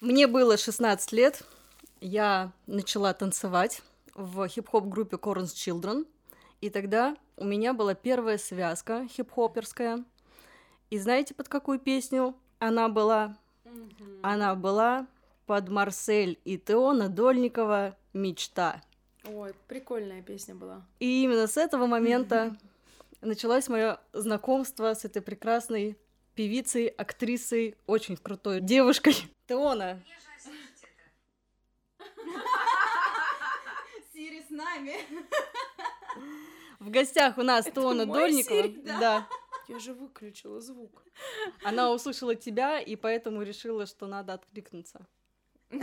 Мне было 16 лет, я начала танцевать в хип-хоп группе Corns Children, и тогда у меня была первая связка хип-хоперская. И знаете, под какую песню она была? Mm-hmm. Она была под Марсель и Теона Дольникова «Мечта». Ой, прикольная песня была. И именно с этого момента началось мое знакомство с этой прекрасной певицей, актрисой, очень крутой девушкой. Теона. Сири с нами. В гостях у нас Теона Дольникова. Да. Я же выключила звук. Она услышала тебя и поэтому решила, что надо откликнуться.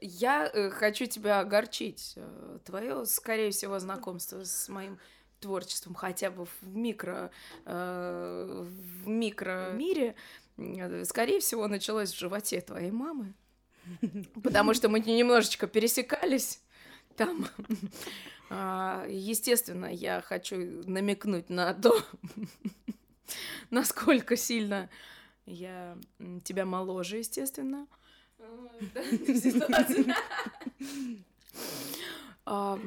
Я э, хочу тебя огорчить. Э, Твое, скорее всего, знакомство с моим творчеством хотя бы в микро э, в микро мире скорее всего началось в животе твоей мамы потому что мы немножечко пересекались там а, естественно я хочу намекнуть на то насколько сильно я тебя моложе естественно А,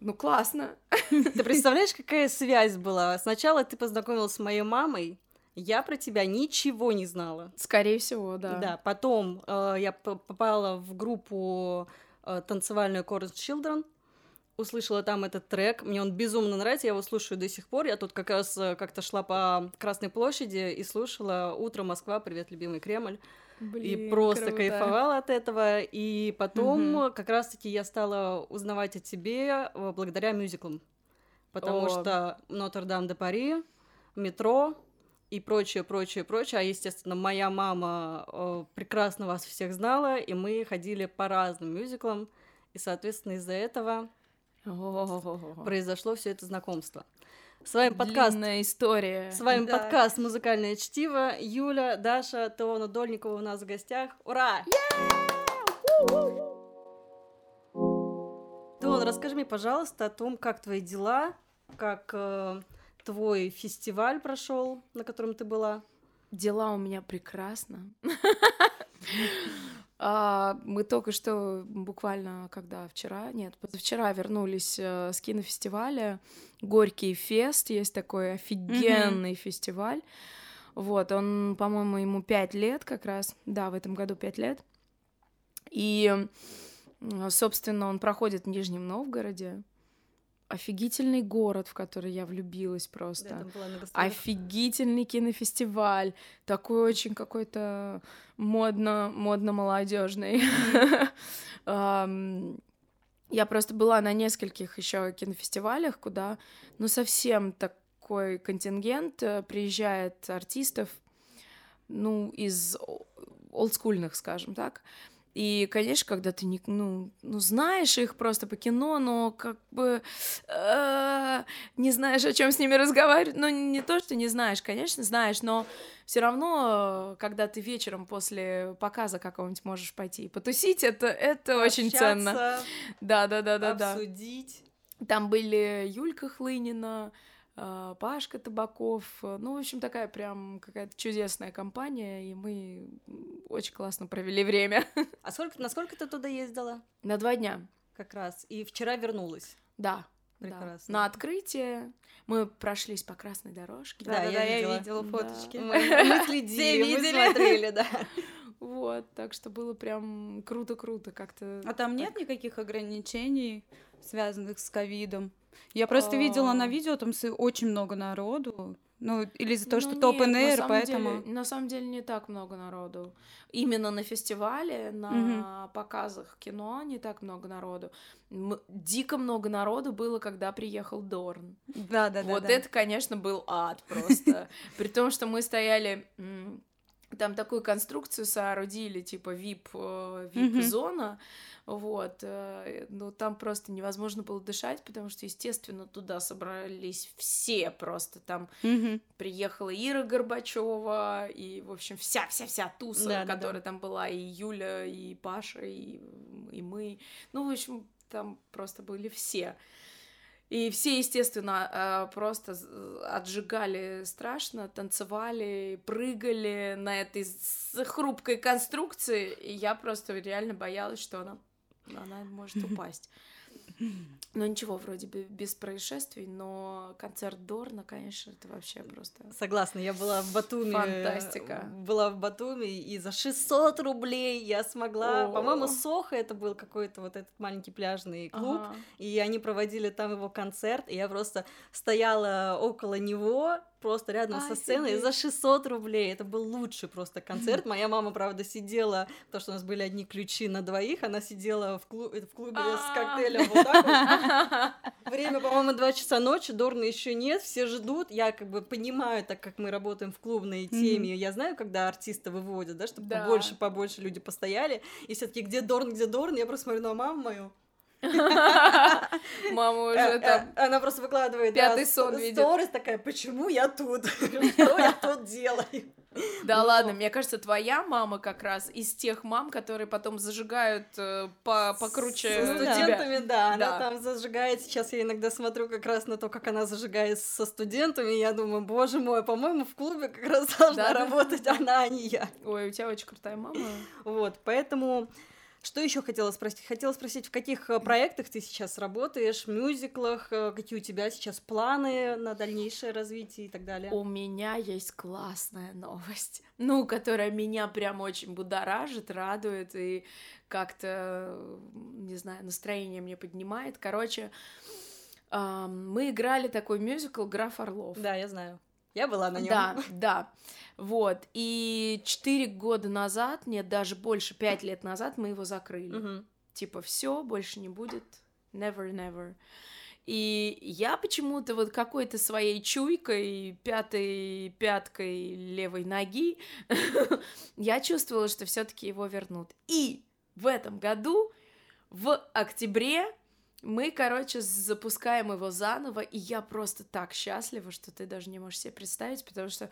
ну, классно. Ты представляешь, какая связь была? Сначала ты познакомилась с моей мамой, я про тебя ничего не знала. Скорее всего, да. Да, потом э, я попала в группу э, танцевальную Chorus Children, услышала там этот трек, мне он безумно нравится, я его слушаю до сих пор. Я тут как раз э, как-то шла по Красной площади и слушала «Утро Москва, привет, любимый Кремль». Блин, и просто круто. кайфовала от этого. И потом угу. как раз-таки я стала узнавать о тебе э, благодаря мюзиклам. Потому о. что Нотр-Дам де Пари, метро и прочее, прочее, прочее. А, естественно, моя мама э, прекрасно вас всех знала, и мы ходили по разным мюзиклам. И, соответственно, из-за этого О-о-о-о. произошло все это знакомство. С вами подкаст. Длинная история. С вами да. подкаст «Музыкальное чтиво». Юля, Даша, Теона Дольникова у нас в гостях. Ура! Теон, расскажи мне, пожалуйста, о том, как твои дела, как э, твой фестиваль прошел, на котором ты была. Дела у меня прекрасно. А, мы только что буквально, когда вчера, нет, позавчера вернулись э, с кинофестиваля. Горький фест, есть такой офигенный mm-hmm. фестиваль. Вот, он, по-моему, ему пять лет как раз. Да, в этом году пять лет. И, собственно, он проходит в Нижнем Новгороде офигительный город, в который я влюбилась просто. Да, Офигительный кинофестиваль, такой очень какой-то модно, модно молодежный. Я просто была на нескольких еще кинофестивалях, куда, ну, совсем такой контингент э, приезжает артистов, ну, из олдскульных, скажем так. И, конечно, когда ты не, ну, ну, знаешь их просто по кино, но как бы э, не знаешь, о чем с ними разговаривать. Ну, не то, что не знаешь, конечно, знаешь, но все равно, когда ты вечером после показа какого-нибудь можешь пойти и потусить, это, это очень ценно. Да, да, да, да, да. Обсудить. Там были Юлька Хлынина, Пашка Табаков. Ну, в общем, такая прям какая-то чудесная компания, и мы очень классно провели время. А сколько, насколько ты туда ездила? На два дня. Как раз. И вчера вернулась. Да. Прекрасно. Да. На открытие мы прошлись по красной дорожке. Да, да, я, да, видела. я видела фоточки. Да. Мы, мы следили, мы смотрели, да. Вот, так что было прям круто-круто как-то. А там так... нет никаких ограничений, связанных с ковидом? Я просто видела на а. видео, там очень много народу. Ну, или за то, ну, что топ НР, поэтому... Деле, на самом деле не так много народу. Именно на фестивале, на угу. показах кино не так много народу. М- дико много народу было, когда приехал Дорн. Да, да, да. Вот да. это, конечно, был ад просто. При том, что мы стояли там такую конструкцию соорудили, типа VIP, VIP-зона, mm-hmm. вот, э, ну, там просто невозможно было дышать, потому что, естественно, туда собрались все просто, там mm-hmm. приехала Ира Горбачева, и, в общем, вся-вся-вся туса, да, которая да, да. там была, и Юля, и Паша, и, и мы, ну, в общем, там просто были все. И все, естественно, э, просто отжигали страшно, танцевали, прыгали на этой хрупкой конструкции. И я просто реально боялась, что она, она может упасть. Ну ничего, вроде бы без происшествий, но концерт Дорна, конечно, это вообще просто... Согласна, я была в Батуми. Фантастика. Была в Батуми, и за 600 рублей я смогла... По-моему, Соха это был какой-то вот этот маленький пляжный клуб, ага. и они проводили там его концерт, и я просто стояла около него, просто рядом Ай, со сценой за 600 рублей. Это был лучший просто концерт. Моя мама, правда, сидела, потому что у нас были одни ключи на двоих, она сидела в, клуб, в клубе с коктейлем вот так вот. Время, по-моему, 2 часа ночи, Дорна еще нет, все ждут. Я как бы понимаю, так как мы работаем в клубной теме, я знаю, когда артиста выводят, да, чтобы побольше, побольше люди постояли. И все таки где Дорн, где Дорн, я просто смотрю на маму мою. Мама уже э, там... Э, она просто выкладывает Пятый сон видит. Сторис такая, почему я тут? Что я тут делаю? Да ладно, мне кажется, твоя мама как раз из тех мам, которые потом зажигают э, по покруче Со студентами, да, она там зажигает. Сейчас я иногда смотрю как раз на то, как она зажигает со студентами, и я думаю, боже мой, по-моему, в клубе как раз должна работать она, а не я. Ой, у тебя очень крутая мама. Вот, поэтому что еще хотела спросить? Хотела спросить, в каких э, проектах ты сейчас работаешь, в мюзиклах, э, какие у тебя сейчас планы на дальнейшее развитие и так далее? У меня есть классная новость, ну, которая меня прям очень будоражит, радует и как-то, не знаю, настроение мне поднимает. Короче, мы играли такой мюзикл «Граф Орлов». Да, я знаю. Я была на нем. Да, да. Вот. И четыре года назад, нет, даже больше, пять лет назад мы его закрыли. Угу. Типа, все, больше не будет. Never, never. И я почему-то вот какой-то своей чуйкой, пятой пяткой левой ноги, я чувствовала, что все-таки его вернут. И в этом году, в октябре, мы, короче, запускаем его заново, и я просто так счастлива, что ты даже не можешь себе представить, потому что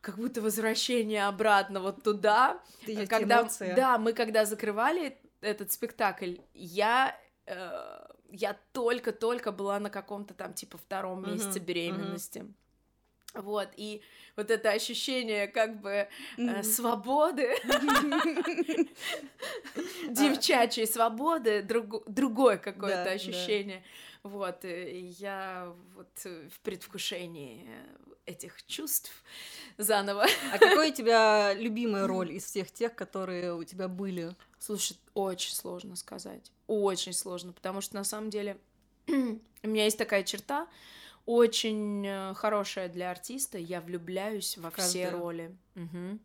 как будто возвращение обратно вот туда. Ты когда, да, мы когда закрывали этот спектакль, я э, я только-только была на каком-то там типа втором месяце uh-huh, беременности. Uh-huh. Вот, и вот это ощущение как бы э, свободы, девчачьей свободы, другое какое-то ощущение. Вот, я вот в предвкушении этих чувств заново. А какая у тебя любимая роль из всех тех, которые у тебя были? Слушай, очень сложно сказать. Очень сложно, потому что на самом деле у меня есть такая черта, очень э, хорошая для артиста. Я влюбляюсь во Каждый. все роли. Угу.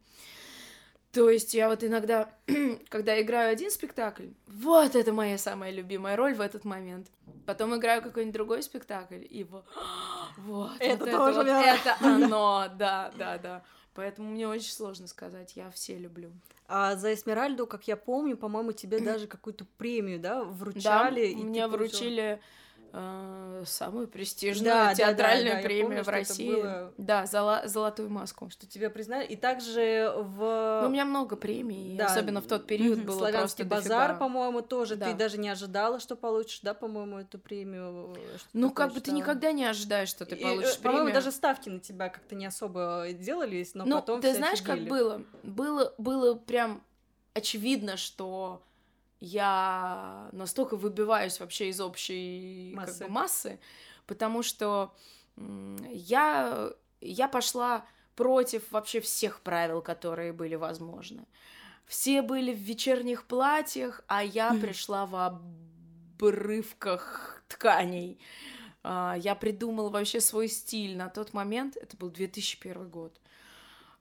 То есть я вот иногда, когда играю один спектакль, вот это моя самая любимая роль в этот момент. Потом играю какой-нибудь другой спектакль, и вот, вот это вот тоже это, вот, это оно, да, да, да. Поэтому мне очень сложно сказать, я все люблю. А за Эсмеральду, как я помню, по-моему, тебе даже какую-то премию, да, вручали. Да, и мне вручили Э, самую престижную да, театральную да, да, премию помню, в России. Было... Да, золо... золотую маску. Что тебя признали. И также в. Ну, у меня много премий, да. особенно в тот период mm-hmm. было Славянский просто базар, по-моему, тоже. Да. Ты даже не ожидала, что получишь, да, по-моему, эту премию. Ну, как бы ты никогда не ожидаешь, что ты получишь и, премию. По-моему, даже ставки на тебя как-то не особо делались, но ну, потом. Ты знаешь, офигели. как было? Было, было прям очевидно, что я настолько выбиваюсь вообще из общей массы, как бы, массы потому что я, я пошла против вообще всех правил, которые были возможны. Все были в вечерних платьях, а я пришла в обрывках тканей. А, я придумала вообще свой стиль на тот момент, это был 2001 год.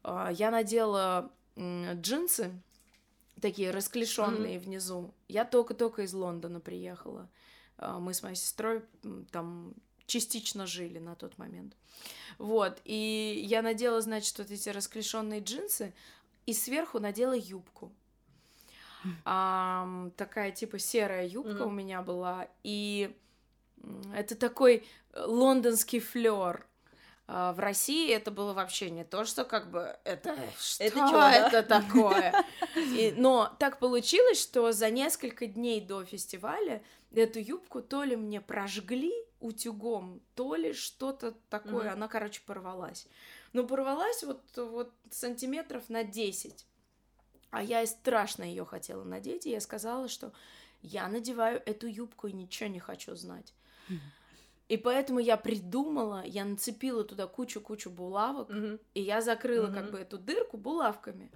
А, я надела джинсы, такие расклешенные mm-hmm. внизу. Я только-только из Лондона приехала. А, мы с моей сестрой там частично жили на тот момент. Вот, и я надела, значит, вот эти расклешенные джинсы, и сверху надела юбку. А, такая типа серая юбка mm-hmm. у меня была, и это такой лондонский флер. А, в России это было вообще не то, что как бы это что это, чё, это такое. И, но так получилось, что за несколько дней до фестиваля эту юбку то ли мне прожгли утюгом, то ли что-то такое, mm-hmm. она, короче, порвалась. Ну, порвалась вот, вот сантиметров на 10. А я и страшно ее хотела надеть, и я сказала, что я надеваю эту юбку и ничего не хочу знать. И поэтому я придумала, я нацепила туда кучу-кучу булавок, mm-hmm. и я закрыла mm-hmm. как бы эту дырку булавками.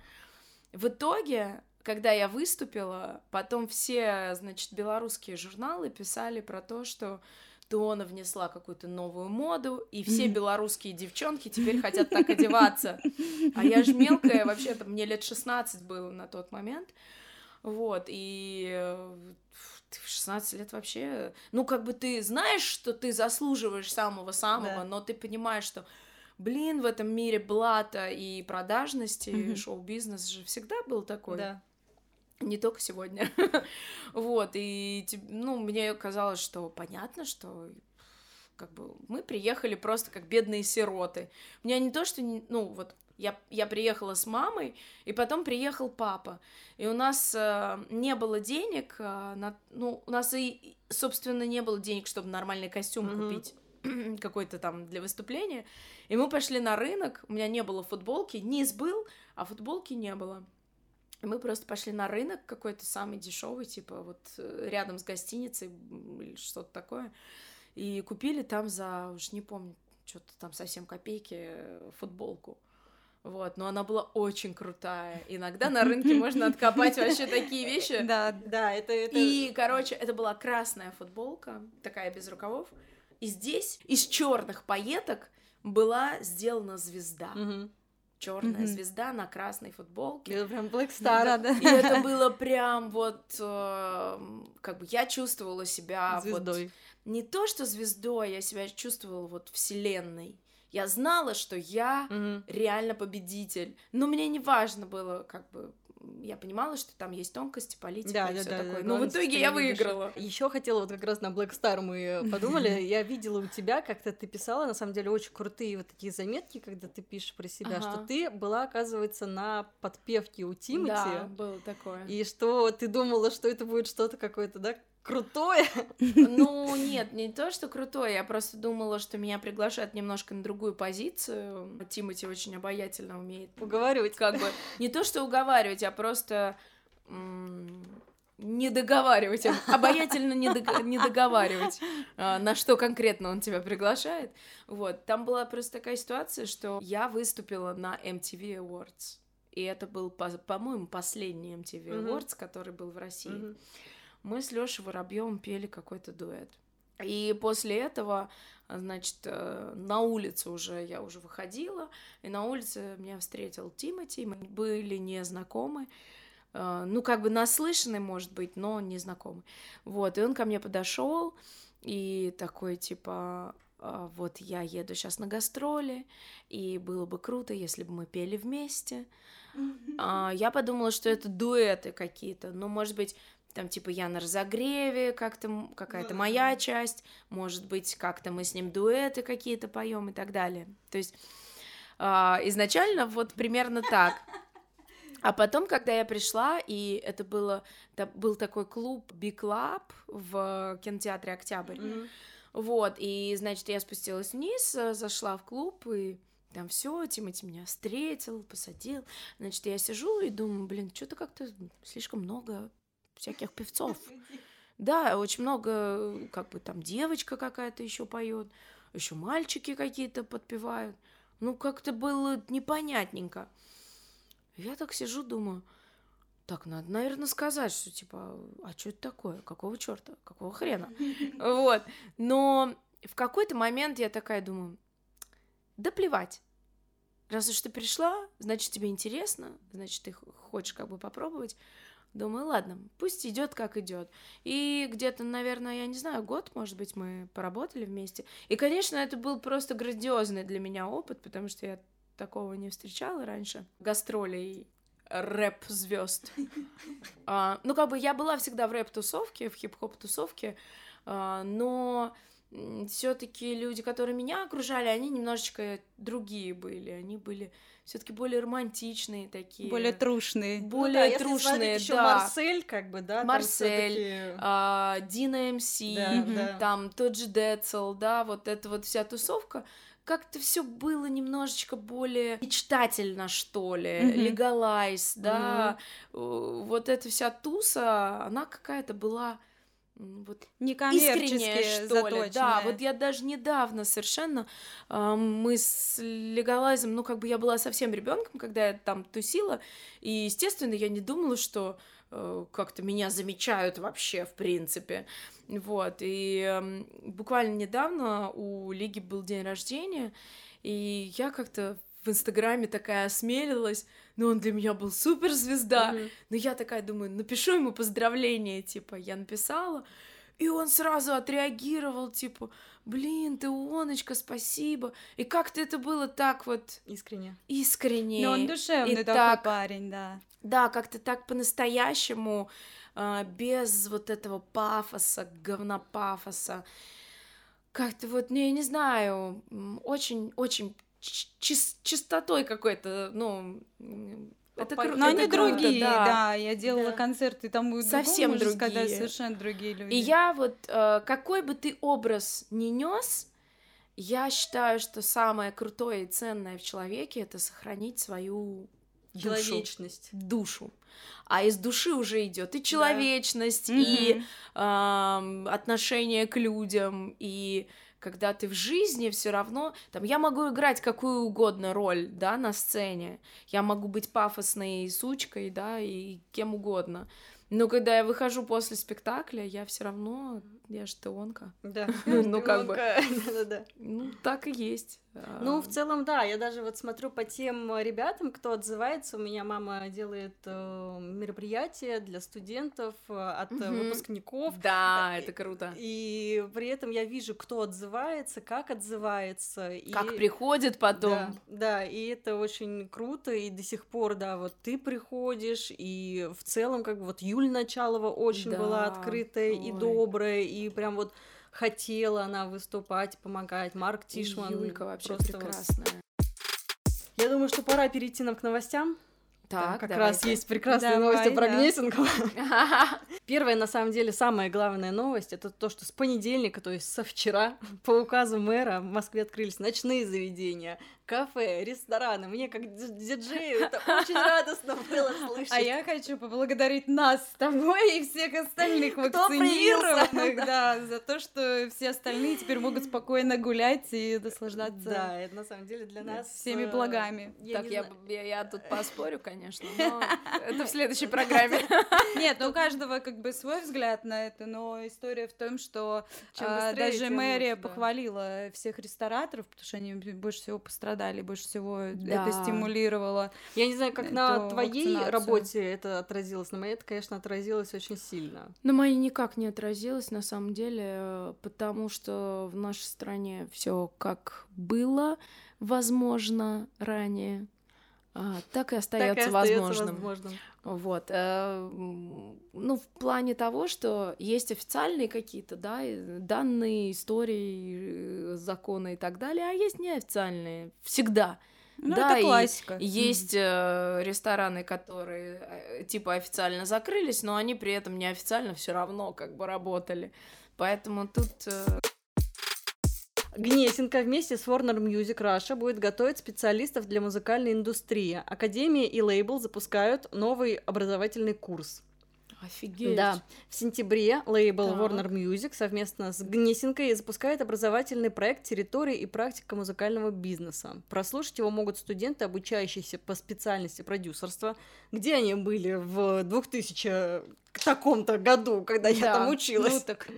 В итоге, когда я выступила, потом все, значит, белорусские журналы писали про то, что Туона внесла какую-то новую моду, и все белорусские девчонки теперь хотят так одеваться. А я же мелкая, вообще-то мне лет 16 было на тот момент. Вот, и ты в 16 лет вообще... Ну, как бы ты знаешь, что ты заслуживаешь самого-самого, да. но ты понимаешь, что блин, в этом мире блата и продажности, mm-hmm. шоу-бизнес же всегда был такой. Да. Не только сегодня. вот, и, ну, мне казалось, что понятно, что как бы мы приехали просто как бедные сироты. У меня не то, что, ну, вот я, я приехала с мамой, и потом приехал папа. И у нас э, не было денег, э, на, ну, у нас и, собственно, не было денег, чтобы нормальный костюм mm-hmm. купить какой-то там для выступления. И мы пошли на рынок, у меня не было футболки, низ был, а футболки не было. И мы просто пошли на рынок какой-то самый дешевый, типа вот э, рядом с гостиницей или что-то такое, и купили там за, уж не помню, что-то там совсем копейки э, футболку. Вот, но она была очень крутая. Иногда на рынке можно откопать вообще такие вещи. Да, да, это, это... И, короче, это была красная футболка, такая без рукавов. И здесь из черных пайеток была сделана звезда. Угу черная mm-hmm. звезда на красной футболке. Это прям Black Star, да. да. И это было прям вот, э, как бы я чувствовала себя звездой. Вот, не то что звездой, я себя чувствовала вот вселенной. Я знала, что я mm-hmm. реально победитель, но мне не важно было как бы я понимала, что там есть тонкости, политика да, и да, все да, такое. Да, Но в итоге я выиграла. Еще хотела вот как раз на Black Star мы подумали. Я видела у тебя, как-то ты писала, на самом деле, очень крутые вот такие заметки, когда ты пишешь про себя, ага. что ты была, оказывается, на подпевке у Тимати. Да, было такое. И что ты думала, что это будет что-то какое-то, да, крутое. Ну, нет, не то, что крутое. Я просто думала, что меня приглашают немножко на другую позицию. Тимати очень обаятельно умеет. Уговаривать. Как бы. Не то, что уговаривать, а просто не договаривать, обаятельно не, дог... не договаривать, а, на что конкретно он тебя приглашает. Вот, там была просто такая ситуация, что я выступила на MTV Awards, и это был, по-моему, последний MTV Awards, mm-hmm. который был в России. Mm-hmm мы с Лёшей Воробьевым пели какой-то дуэт. И после этого, значит, э, на улице уже я уже выходила, и на улице меня встретил Тимати, мы были не знакомы, э, ну, как бы наслышаны, может быть, но не знакомы. Вот, и он ко мне подошел и такой, типа, «А, вот я еду сейчас на гастроли, и было бы круто, если бы мы пели вместе. А, я подумала, что это дуэты какие-то, ну, может быть, там типа я на разогреве, как-то какая-то моя часть, может быть, как-то мы с ним дуэты какие-то поем и так далее. То есть э, изначально вот примерно так. А потом, когда я пришла, и это было, это был такой клуб Big Lab в кинотеатре Октябрь. Mm-hmm. Вот, и, значит, я спустилась вниз, зашла в клуб, и там все, Тимати меня встретил, посадил. Значит, я сижу и думаю, блин, что-то как-то слишком много всяких певцов. Да, очень много, как бы там девочка какая-то еще поет, еще мальчики какие-то подпевают. Ну, как-то было непонятненько. Я так сижу, думаю, так, надо, наверное, сказать, что типа, а что это такое? Какого черта? Какого хрена? Вот. Но в какой-то момент я такая думаю, да плевать. Раз уж ты пришла, значит, тебе интересно, значит, ты хочешь как бы попробовать. Думаю, ладно, пусть идет как идет. И где-то, наверное, я не знаю, год, может быть, мы поработали вместе. И, конечно, это был просто грандиозный для меня опыт, потому что я такого не встречала раньше. Гастролей рэп звезд. А, ну, как бы я была всегда в рэп-тусовке, в хип-хоп-тусовке, а, но все-таки люди, которые меня окружали, они немножечко другие были. Они были все-таки более романтичные такие. Более трушные. Ну Более да, если трушные, еще да. Марсель, как бы, да, Марсель, а, Дина МС, Да, да. там тот же Децл, да, вот эта вот вся тусовка, как-то все было немножечко более мечтательно, что ли, Мгм. легалайз, да, Э, вот эта вся туса, она какая-то была вот Некоммерческие что ли. Да, вот я даже недавно совершенно а, мы с легалайзом, ну, как бы я была совсем ребенком, когда я там тусила, и, естественно, я не думала, что э, как-то меня замечают вообще, в принципе. Вот, и эм, буквально недавно у Лиги был день рождения, и я как-то в Инстаграме такая осмелилась, но он для меня был суперзвезда. Мгм. Но я такая думаю, напишу ему поздравление, типа, я написала, и он сразу отреагировал, типа, блин, ты Оночка, спасибо. И как-то это было так вот Искренне. искренне. Но он душевный и такой так- парень, да. Да, как-то так по-настоящему, а, без вот этого пафоса, говнопафоса. Как-то вот, не, я не знаю, очень-очень чистотой какой-то, ну... Это, По- кру- Но это они круто, другие, да. да. Я делала Да. концерты там и Совсем другому, можно сказать, другие. совершенно другие люди. И я вот, э, какой бы ты образ ни нес, я считаю, что самое крутое и ценное в человеке это сохранить свою душу. Человечность. душу. А из души уже идет и человечность, и Мгм. ам, отношение к людям, и когда ты в жизни все равно, там, я могу играть какую угодно роль, да, на сцене, я могу быть пафосной сучкой, да, и кем угодно, но когда я выхожу после спектакля, я все равно, я же Теонка, Да. Ну, как бы. Да-да-да. ну, так и есть. Ну, в целом, да, я даже вот смотрю по тем э, ребятам, кто отзывается. У меня мама делает э, мероприятия для студентов, э, от Мгм. выпускников. Да, э, это круто. И при этом я вижу, кто отзывается, как отзывается. и- Как приходит потом. Да, да, и это очень круто, и до сих пор, да, вот ты приходишь, и в целом, как бы, вот Юль Началова очень была Да, открытая и ой. добрая, и прям вот хотела она выступать, помогать. Марк И Тишман Юлька вообще просто вот- прекрасная. Я думаю, что пора перейти нам к новостям. Там Так, как давайте. раз есть прекрасные Давай, новости про да. Гнесинкова. Первая, на самом деле, самая главная новость это то, что с понедельника, то есть со вчера, по указу мэра в Москве открылись ночные заведения, кафе, рестораны. Мне как дж- диджею это очень радостно было слышать. А я хочу поблагодарить нас с тобой и всех остальных вакцинированных, да, за то, что все остальные теперь могут спокойно гулять и наслаждаться Да, это на самом деле для нас всеми э, благами. так, я, тут поспорю, конечно, но это в следующей программе. Нет, ну у каждого как бы свой взгляд на это, но история в том, что а, даже мэрия похвалила всех рестораторов, потому что они больше всего пострадали, больше всего Да. это стимулировало. Я не знаю, как на эту твоей вакцинацию. работе это отразилось, на моей это, конечно, отразилось очень сильно. Но мои никак не отразилось, на самом деле, э, потому что в нашей стране все как было возможно ранее, а, так и Так и остается возможным. возможным. Вот. э, Ну, в плане того, что есть официальные какие-то, да, и данные, истории, э, законы и так далее, а есть неофициальные. Всегда. Ну, Да, это и классика. Есть э, рестораны, которые э, типа официально закрылись, но они при этом неофициально все равно как бы работали. Поэтому тут э, Гнесинка вместе с Warner Music Russia будет готовить специалистов для музыкальной индустрии. Академия и лейбл запускают новый образовательный курс. офигеть. Да, в сентябре лейбл Так. Warner Music совместно с Гнесинкой запускает образовательный проект «Территория и практика музыкального бизнеса». Прослушать его могут студенты, обучающиеся по специальности продюсерства. Где они были в 2000 таком-то году, когда я Да, там училась? Ну так.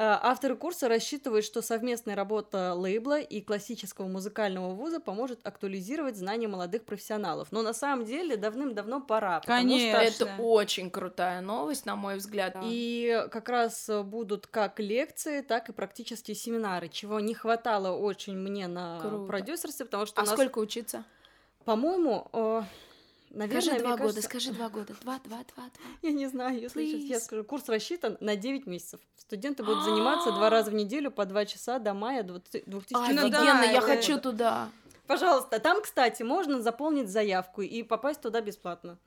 А, Авторы курса рассчитывают, что совместная работа лейбла и классического музыкального вуза поможет актуализировать знания молодых профессионалов. Но на самом деле давным-давно пора. потому что- Конечно. Это очень крутая новость, на мой взгляд. И как раз э, будут как лекции, так и практические семинары, чего не хватало очень мне на Круто. продюсерстве, потому что а у нас, сколько учиться? по-моему, э, Наверное, скажи два года, кажется- скажи два года. Два, два, два, два. Я не знаю, если сейчас я скажу. Курс рассчитан на 9 месяцев. Студенты будут заниматься два раза в неделю по 2 часа до мая 20 2020 ну да, Офигенно, я хочу туда. Пожалуйста, там, кстати, можно заполнить заявку и попасть туда бесплатно.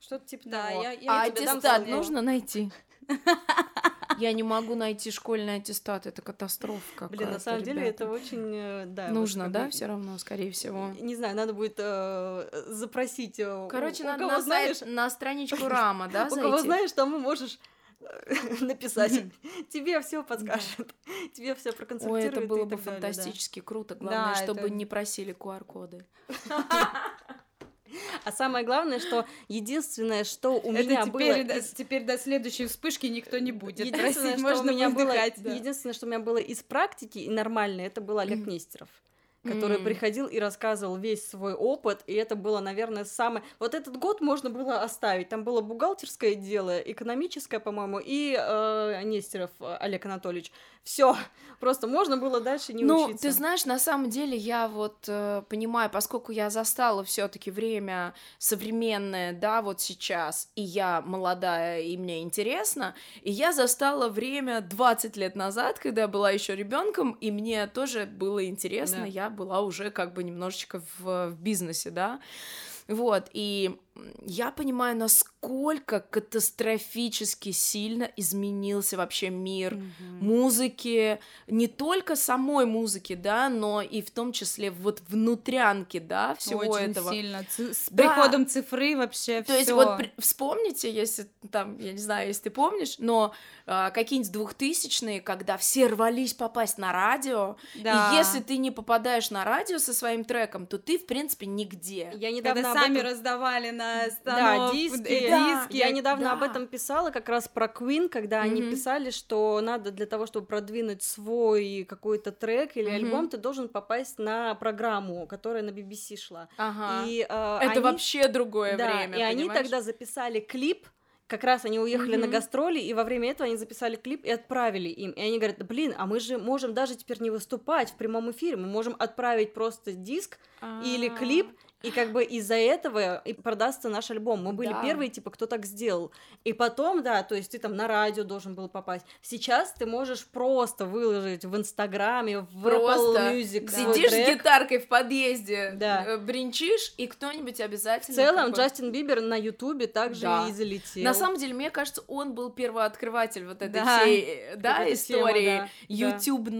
Что-то типа Да, того. я- я А дам аттестат нужно найти? Я не могу найти школьный аттестат, это катастрофа какая-то, Блин, на самом деле ребята. это очень, э, да. вот Нужно, как да, бы- все равно, скорее всего. Не знаю, надо будет э, запросить. э, у- Короче, у надо кого на, знаешь, сайт, на страничку Рама, да, у кого зайти? знаешь, там и можешь э, написать. Тебе все подскажет. Тебе все Ой, проконсультирует. это было бы фантастически круто. Главное, чтобы не просили QR-коды. А самое главное, что единственное, что у Это меня теперь, было... до, теперь до следующей вспышки никто не будет. Единственное, Просить что можно у меня было, да. единственное, что у меня было из практики и нормально, это был Олег Нестеров который М. приходил и рассказывал весь свой опыт, и это было, наверное, самое... Вот этот год можно было оставить, там было бухгалтерское дело, экономическое, по-моему, и э, Нестеров э, Олег Анатольевич. Все, просто можно было дальше не ну, учиться. ты знаешь, на самом деле я вот э, понимаю, поскольку я застала все-таки время современное, да, вот сейчас, и я молодая, и мне интересно, и я застала время 20 лет назад, когда я была еще ребенком, и мне тоже было интересно, Да. я была уже как бы немножечко в, в бизнесе, да. Вот, и я понимаю, насколько катастрофически сильно изменился вообще мир музыки, не только самой музыки, да, но и в том числе вот внутрянки, да, всего Очень этого. сильно. Ци- С Да. приходом цифры вообще То есть всё. вот при- вспомните, если там, я не знаю, если ты помнишь, но а, какие-нибудь двухтысячные, когда все рвались попасть на радио, Да. и если ты не попадаешь на радио со своим треком, то ты, в принципе, нигде. Я недавно Когда сами этом- раздавали на Да, станок, диски, э, да. диски. Я недавно об да. этом писала, как раз про Queen, когда они Мгм. писали, что надо для того, чтобы продвинуть свой какой-то трек или Мгм. альбом, ты должен попасть на программу, которая на BBC шла. Ага. И, э, Это они- вообще другое да, время, и они понимаешь? тогда записали клип, как раз они уехали на Мгм. гастроли, и во время этого они записали клип и отправили им. И они говорят, блин, а мы же можем даже теперь не выступать в прямом эфире, мы можем отправить просто диск или А. клип, и как бы из-за этого и продастся наш альбом. Мы были Да. первые, типа, кто так сделал. И потом, да, то есть ты там на радио должен был попасть. Сейчас ты можешь просто выложить в Инстаграме, в Просто Apple Music Сидишь с трек. гитаркой в подъезде, Да. э, бринчишь, и кто-нибудь В обязательно... целом, как бы- Джастин Бибер на Ютубе также Да. и залетел. На самом деле, мне кажется, он был первооткрыватель вот этой Да. всей, э, да, эта истории да, да.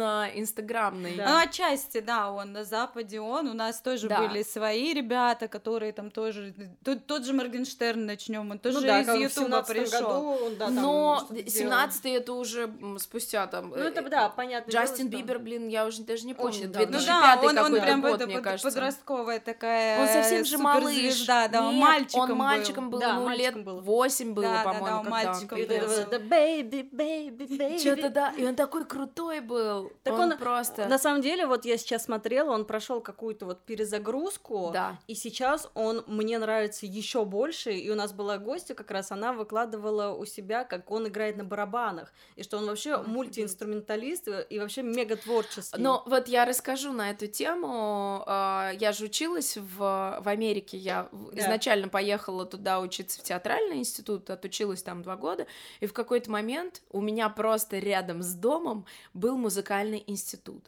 ютубно-инстаграмной. Да. Ну, отчасти, да, он на Западе, он. У нас тоже Да. были свои ребята, которые там тоже... Тот, тот же Моргенштерн начнем, он тоже ну, да, из Ютуба 17 пришел. году да, там Но что-то делал. 17 это уже спустя там... Ну, это, э, да, понятно. Джастин Бибер, блин, я уже даже не помню, Очень давно. Ну 2005 да, он, он прям год, это мне под- кажется. подростковая такая Он совсем же малыш. суперзвезда, да, он мальчиком он был. мальчиком был, Да, ему лет мальчиком был. 8 было, Да, да, да, по-моему, он мальчиком был. да, baby, baby, baby. Что-то да, и он такой крутой был. Так он, он просто... На самом деле, вот я сейчас смотрела, он прошел какую-то вот перезагрузку, Да. И сейчас он мне нравится еще больше. И у нас была гостья, как раз она выкладывала у себя, как он играет на барабанах, и что он вообще Офигеть. мультиинструменталист и вообще мега творческий. Но вот я расскажу на эту тему. А, Я же училась в, в Америке. Я Да. изначально поехала туда учиться в театральный институт, отучилась там два года. И в какой-то момент у меня просто рядом с домом был музыкальный институт.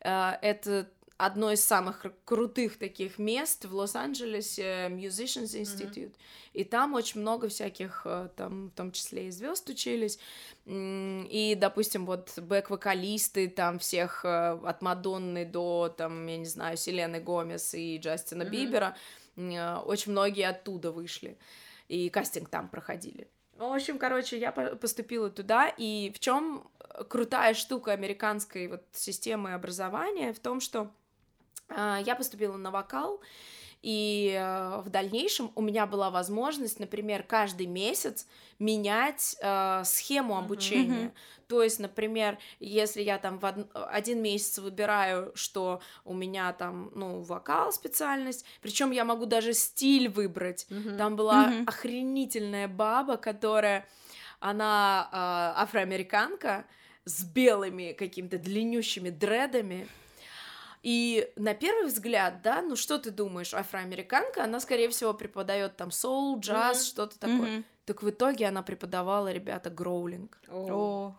А, Это одно из самых крутых таких мест в Лос-Анджелесе, Musicians Institute. И там очень много всяких, э, там, в том числе и звезд учились. И, допустим, вот бэк-вокалисты там всех э, от Мадонны до, там, я не знаю, Селены Гомес и Джастина Мгм. Бибера, э, очень многие оттуда вышли. И кастинг там проходили. В общем, короче, я по- поступила туда, и в чем крутая штука американской вот системы образования в том, что я поступила на вокал, и э, в дальнейшем у меня была возможность, например, каждый месяц менять э, схему обучения. Мгм. То есть, например, если я там в од- один месяц выбираю, что у меня там, ну, вокал специальность, причем я могу даже стиль выбрать. Мгм. Там была Мгм. охренительная баба, которая, она а, афроамериканка с белыми какими-то длиннющими дредами. И на первый взгляд, да, ну что ты думаешь, афроамериканка, она, скорее всего, преподает там соул, джаз, mm-hmm. что-то такое. Mm-hmm. Так в итоге она преподавала, ребята, гроулинг. О,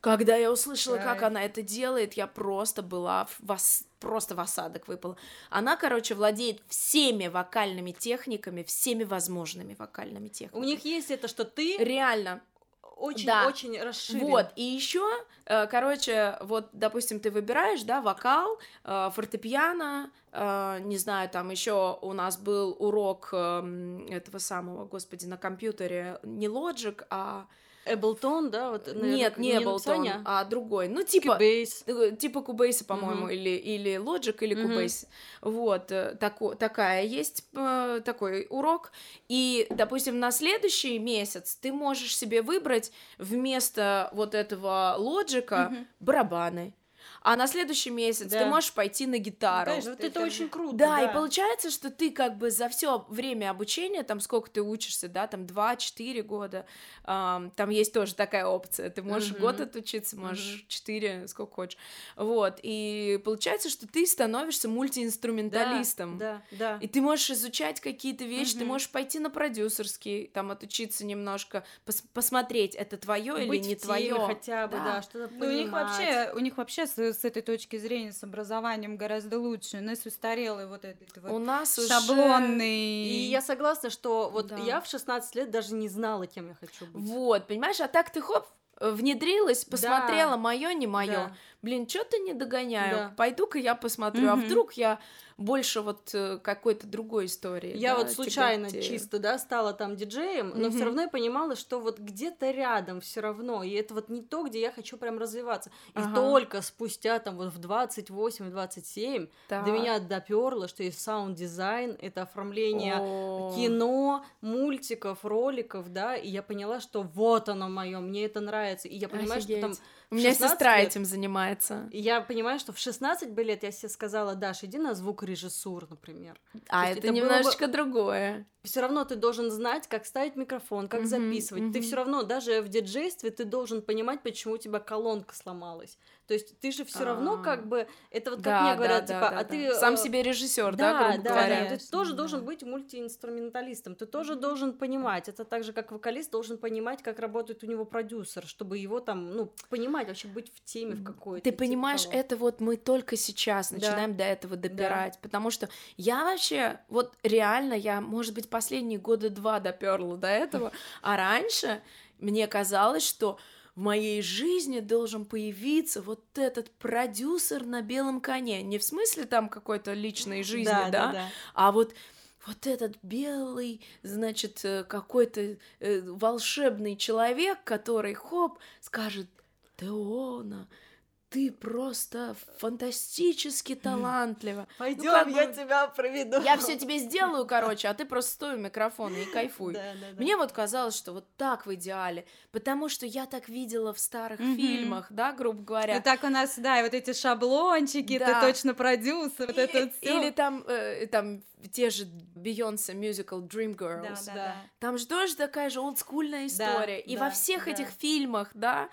Когда я услышала, как она это делает, я просто была в вас просто в осадок выпала. Она, короче, владеет всеми вокальными техниками, всеми возможными вокальными техниками. У них есть это, что ты реально очень, да. очень расширен. Вот, и еще, э, короче, вот, допустим, ты выбираешь, да, вокал, э, фортепиано, э, не знаю, там еще у нас был урок эм, этого самого, господи, на компьютере, не Logic, а Эблтон, да? Вот, наверное, Нет, не Эблтон, а другой. Ну, типа... Cubase. Э, типа Кубейса, по-моему, uh-huh. или, или Logic, или. Uh-huh. Вот, э, тако, такая есть э, такой урок. И, допустим, на следующий месяц ты можешь себе выбрать вместо вот этого Logic uh-huh. барабаны а на следующий месяц да. ты можешь пойти на гитару. Да, вот это очень круто. Да, да, и получается, что ты как бы за все время обучения, там сколько ты учишься, да, там 2-4 года, эм, там есть тоже такая опция, ты можешь uh-huh. год отучиться, можешь uh-huh. сколько хочешь, вот, и получается, что ты становишься мультиинструменталистом, да, да, да. и ты можешь изучать какие-то вещи, uh-huh. ты можешь пойти на продюсерский, там отучиться немножко, пос- посмотреть, это твое или не твое, хотя бы, да, да что-то ну, у них вообще, у них вообще с этой точки зрения с образованием гораздо лучше. У нас устарелый вот этот вот У нас шаблонный. Уже... И я согласна, что вот да. я в 16 лет даже не знала, кем я хочу быть. Вот, понимаешь, а так ты хоп, внедрилась, посмотрела, да. мое, не мое. Да. Блин, что-то не догоняю. Да. Пойду-ка я посмотрю, угу. а вдруг я больше вот э, какой-то другой истории. Я да, вот случайно тебе... чисто, да, стала там диджеем, но mm все равно я понимала, что вот где-то рядом все равно, и это вот не то, где я хочу прям развиваться. И ага. только спустя там вот в 28-27 до меня доперло, что есть саунд-дизайн, это оформление О. кино, мультиков, роликов, да, и я поняла, что вот оно мое, мне это нравится, и я понимаю, Офигеть. что там у меня сестра лет, этим занимается. И я понимаю, что в 16 бы лет я себе сказала, Даша, иди на звукорежиссур, например. А это, это немножечко бы... другое все равно ты должен знать, как ставить микрофон, как mm-hmm, записывать. Mm-hmm. Ты все равно, даже в диджействе, ты должен понимать, почему у тебя колонка сломалась. То есть ты же все равно как бы это вот как да, мне говорят, да, типа, да, а ты сам себе режиссер, да, да, грубо да, говоря. Ты тоже должен быть мультиинструменталистом. Ты тоже должен понимать. Это так же, как вокалист должен понимать, как работает у него продюсер, чтобы его там, ну, понимать, вообще быть в теме в какой-то. Ты типа понимаешь, это вот мы только сейчас начинаем до этого добирать, да. потому что я вообще вот реально я, может быть последние года два доперла до этого, а раньше мне казалось, что в моей жизни должен появиться вот этот продюсер на белом коне. Не в смысле там какой-то личной жизни, да, да, да, да. а вот вот этот белый, значит, э, какой-то э, волшебный человек, который, хоп, скажет, Теона, ты просто фантастически талантлива. Пойдем, ну, я бы... тебя проведу. Я все тебе сделаю, короче, а ты просто стой у микрофона и кайфуй. Да, да, да. Мне вот казалось, что вот так в идеале, потому что я так видела в старых mm-hmm. фильмах, да, грубо говоря. Ну так у нас, да, и вот эти шаблончики, да. ты точно продюсер, вот это всё. Или там, э, там те же Beyoncé мюзикл Dreamgirls. Да, да, да. Там же тоже такая же олдскульная история. Да, и да, во всех да. этих фильмах, да,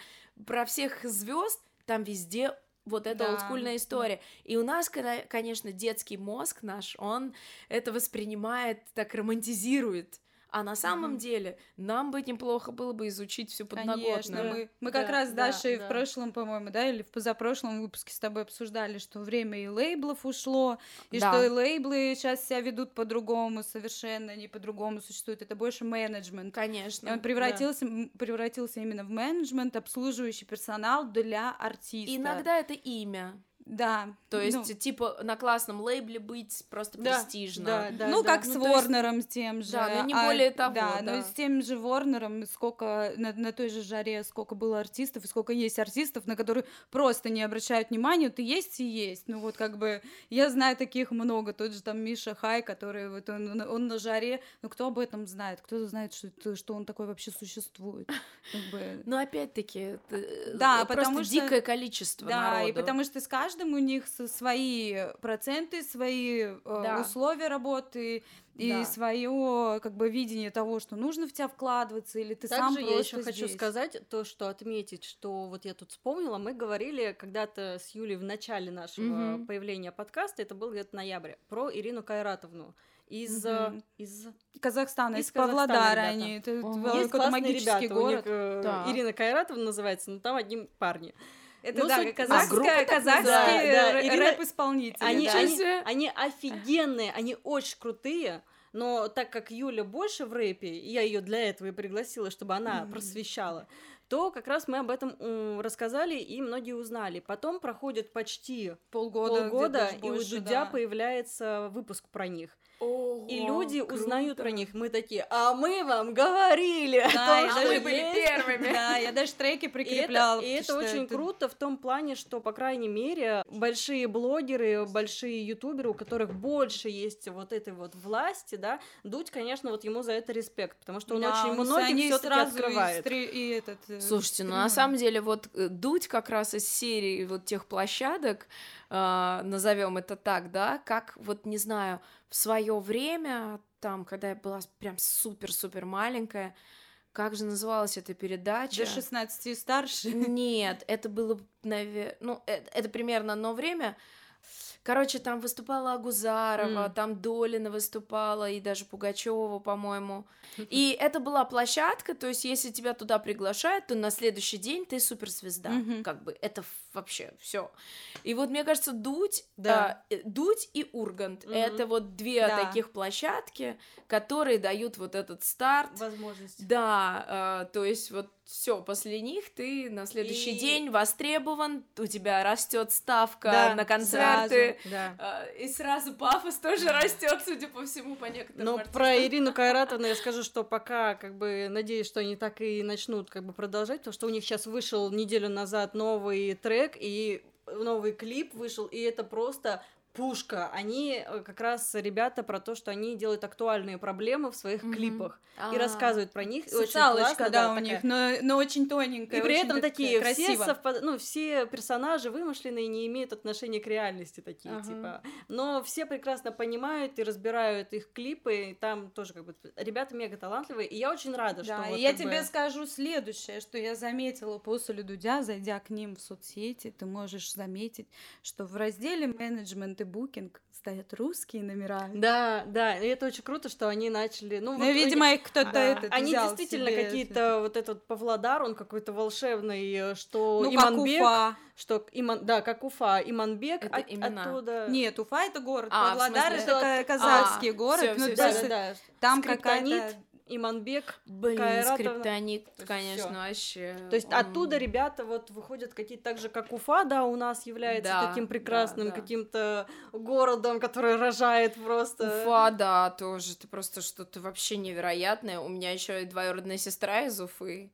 про всех звезд там везде вот эта да. олдскульная история. И у нас, конечно, детский мозг наш, он это воспринимает, так романтизирует. А на самом mm-hmm. деле нам бы неплохо было бы изучить всю подноготную. Конечно, мы, мы как да, раз да, Дашей да. в прошлом, по-моему, да, или в позапрошлом выпуске с тобой обсуждали, что время и лейблов ушло, и да. что и лейблы сейчас себя ведут по-другому, совершенно не по-другому существует. Это больше менеджмент. Конечно. И он превратился, да. превратился именно в менеджмент, обслуживающий персонал для артиста. Иногда это имя. Да. То есть, ну, типа, на классном лейбле быть просто да, престижно. Да, да, ну, да. как ну, с Ворнером, есть... с тем же. Да, но не а, более того. Да, да, но с тем же Ворнером, сколько на, на той же жаре, сколько было артистов, и сколько есть артистов, на которые просто не обращают внимания, ты есть и есть. Ну, вот как бы, я знаю таких много. Тот же там Миша Хай, который вот он, он на жаре, ну, кто об этом знает? Кто знает, что, что он такой вообще существует? Как бы... Ну, опять-таки, да, просто потому что... дикое количество Да, народу. и потому что с каждым каждом у них свои проценты, свои э, Да. условия работы и Да. свое как бы видение того, что нужно в тебя вкладываться, или ты сам Также я просто еще хочу сказать то, что отметить, что вот я тут вспомнила, мы говорили когда-то с Юлей в начале нашего Мгм. появления подкаста, это был где-то ноябрь, про Ирину Кайратовну из, э, Мгм. из Казахстана, Из из, Павлодара они. Это, это классные магический ребята, у них город. э, Так. Ирина Кайратовна называется, но там одни парни. Это Ну, да, суть- а казахская, так казахские? Да, да, рэп-исполнители. Они, да. Они, они офигенные, они очень крутые, но так как Юля больше в рэпе, и я ее для этого и пригласила, чтобы она Мгм. просвещала, то как раз мы об этом рассказали и многие узнали. Потом проходит почти полгода, полгода, и у больше, Дудя да. появляется выпуск про них. Ого, И люди узнают круто. про них. Мы такие, а мы вам говорили о Да, том, и что даже мы были есть». первыми. Да, я даже треки И это, прикрепляла. и это потому что очень круто в том плане, что, по крайней мере, большие блогеры, большие ютуберы, у которых больше есть вот этой вот власти, да, Дудь, конечно, вот ему за это респект, потому что он Да, очень он многих все таки сразу и открывает. стри- и этот, э, Слушайте, ну на самом деле вот э, Дудь как раз из серии вот тех площадок, назовем это так, да, как вот не знаю, в свое время, там, когда я была прям супер-супер маленькая, как же называлась эта передача? До 16 и старше. Нет, это было, наверное, ну, э- это, примерно одно время. Короче, там выступала Агузарова, М. там Долина выступала, и даже Пугачева, по-моему. И это была площадка, то есть, если тебя туда приглашают, то на следующий день ты суперзвезда. Мгм. Как бы это вообще все. И вот мне кажется, Дудь, Да. а, э, Дудь и Ургант Мгм. это вот две Да. таких площадки, которые дают вот этот старт. Возможность. Да, э, то есть вот все, после них ты на следующий И- день востребован, у тебя растет ставка Да, на концерты, Да. э, и сразу пафос тоже растет, судя по всему, по некоторым Но артистам. про Ирину Кайратовну я скажу, что пока, как бы, надеюсь, что они так и начнут, как бы, продолжать, потому что у них сейчас вышел неделю назад новый трек, и новый клип вышел, и это просто пушка. Они э, как раз ребята про то, что они делают актуальные проблемы в своих Мгм. клипах и А, рассказывают про них. и очень Социалочка, классно, да, у такая. них, но, но очень тоненькая. И при очень этом такие все, красиво. совпад- ну, все персонажи вымышленные не имеют отношения к реальности такие, Ага. типа. Но все прекрасно понимают и разбирают их клипы, и там тоже как бы ребята мега талантливые, и я очень рада, Да, что и вот я тебе бы- скажу следующее, что я заметила после Дудя, зайдя к ним в соцсети, ты можешь заметить, что в разделе менеджмент и букинг стоят русские номера. Да, да, и это очень круто, что они начали, ну, Ну, вот видимо, они, их кто-то да. этот они взял действительно себе какие-то, вот этот Павлодар, он какой-то волшебный, э, что Ну, как Иманбек, Уфа. что Иман, да, как Уфа, Иманбек, Это от- имена. оттуда... Нет, Уфа это город, А, Павлодар смысле, это ка- казахский А, город. всё, ну, всё, да, да, да. там какая-то... Иманбек, Блин, Кайратовна. скриптонит, конечно, всё. вообще. То есть м. оттуда ребята вот выходят какие-то так же, как Уфа, да, у нас является Да, таким прекрасным да, да. каким-то городом, который рожает просто. Уфа, да, тоже. Ты просто что-то вообще невероятное. У меня еще и двоюродная сестра из Уфы.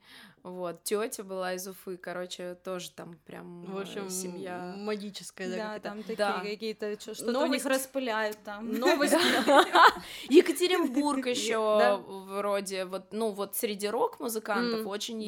Вот, тетя была из Уфы, короче, тоже там прям В общем, э, семья. магическая, да, Да, там такие Да. какие-то, что-то у Новость- них распыляют там. Новость. Екатеринбург еще вроде вот, ну вот среди рок-музыкантов очень.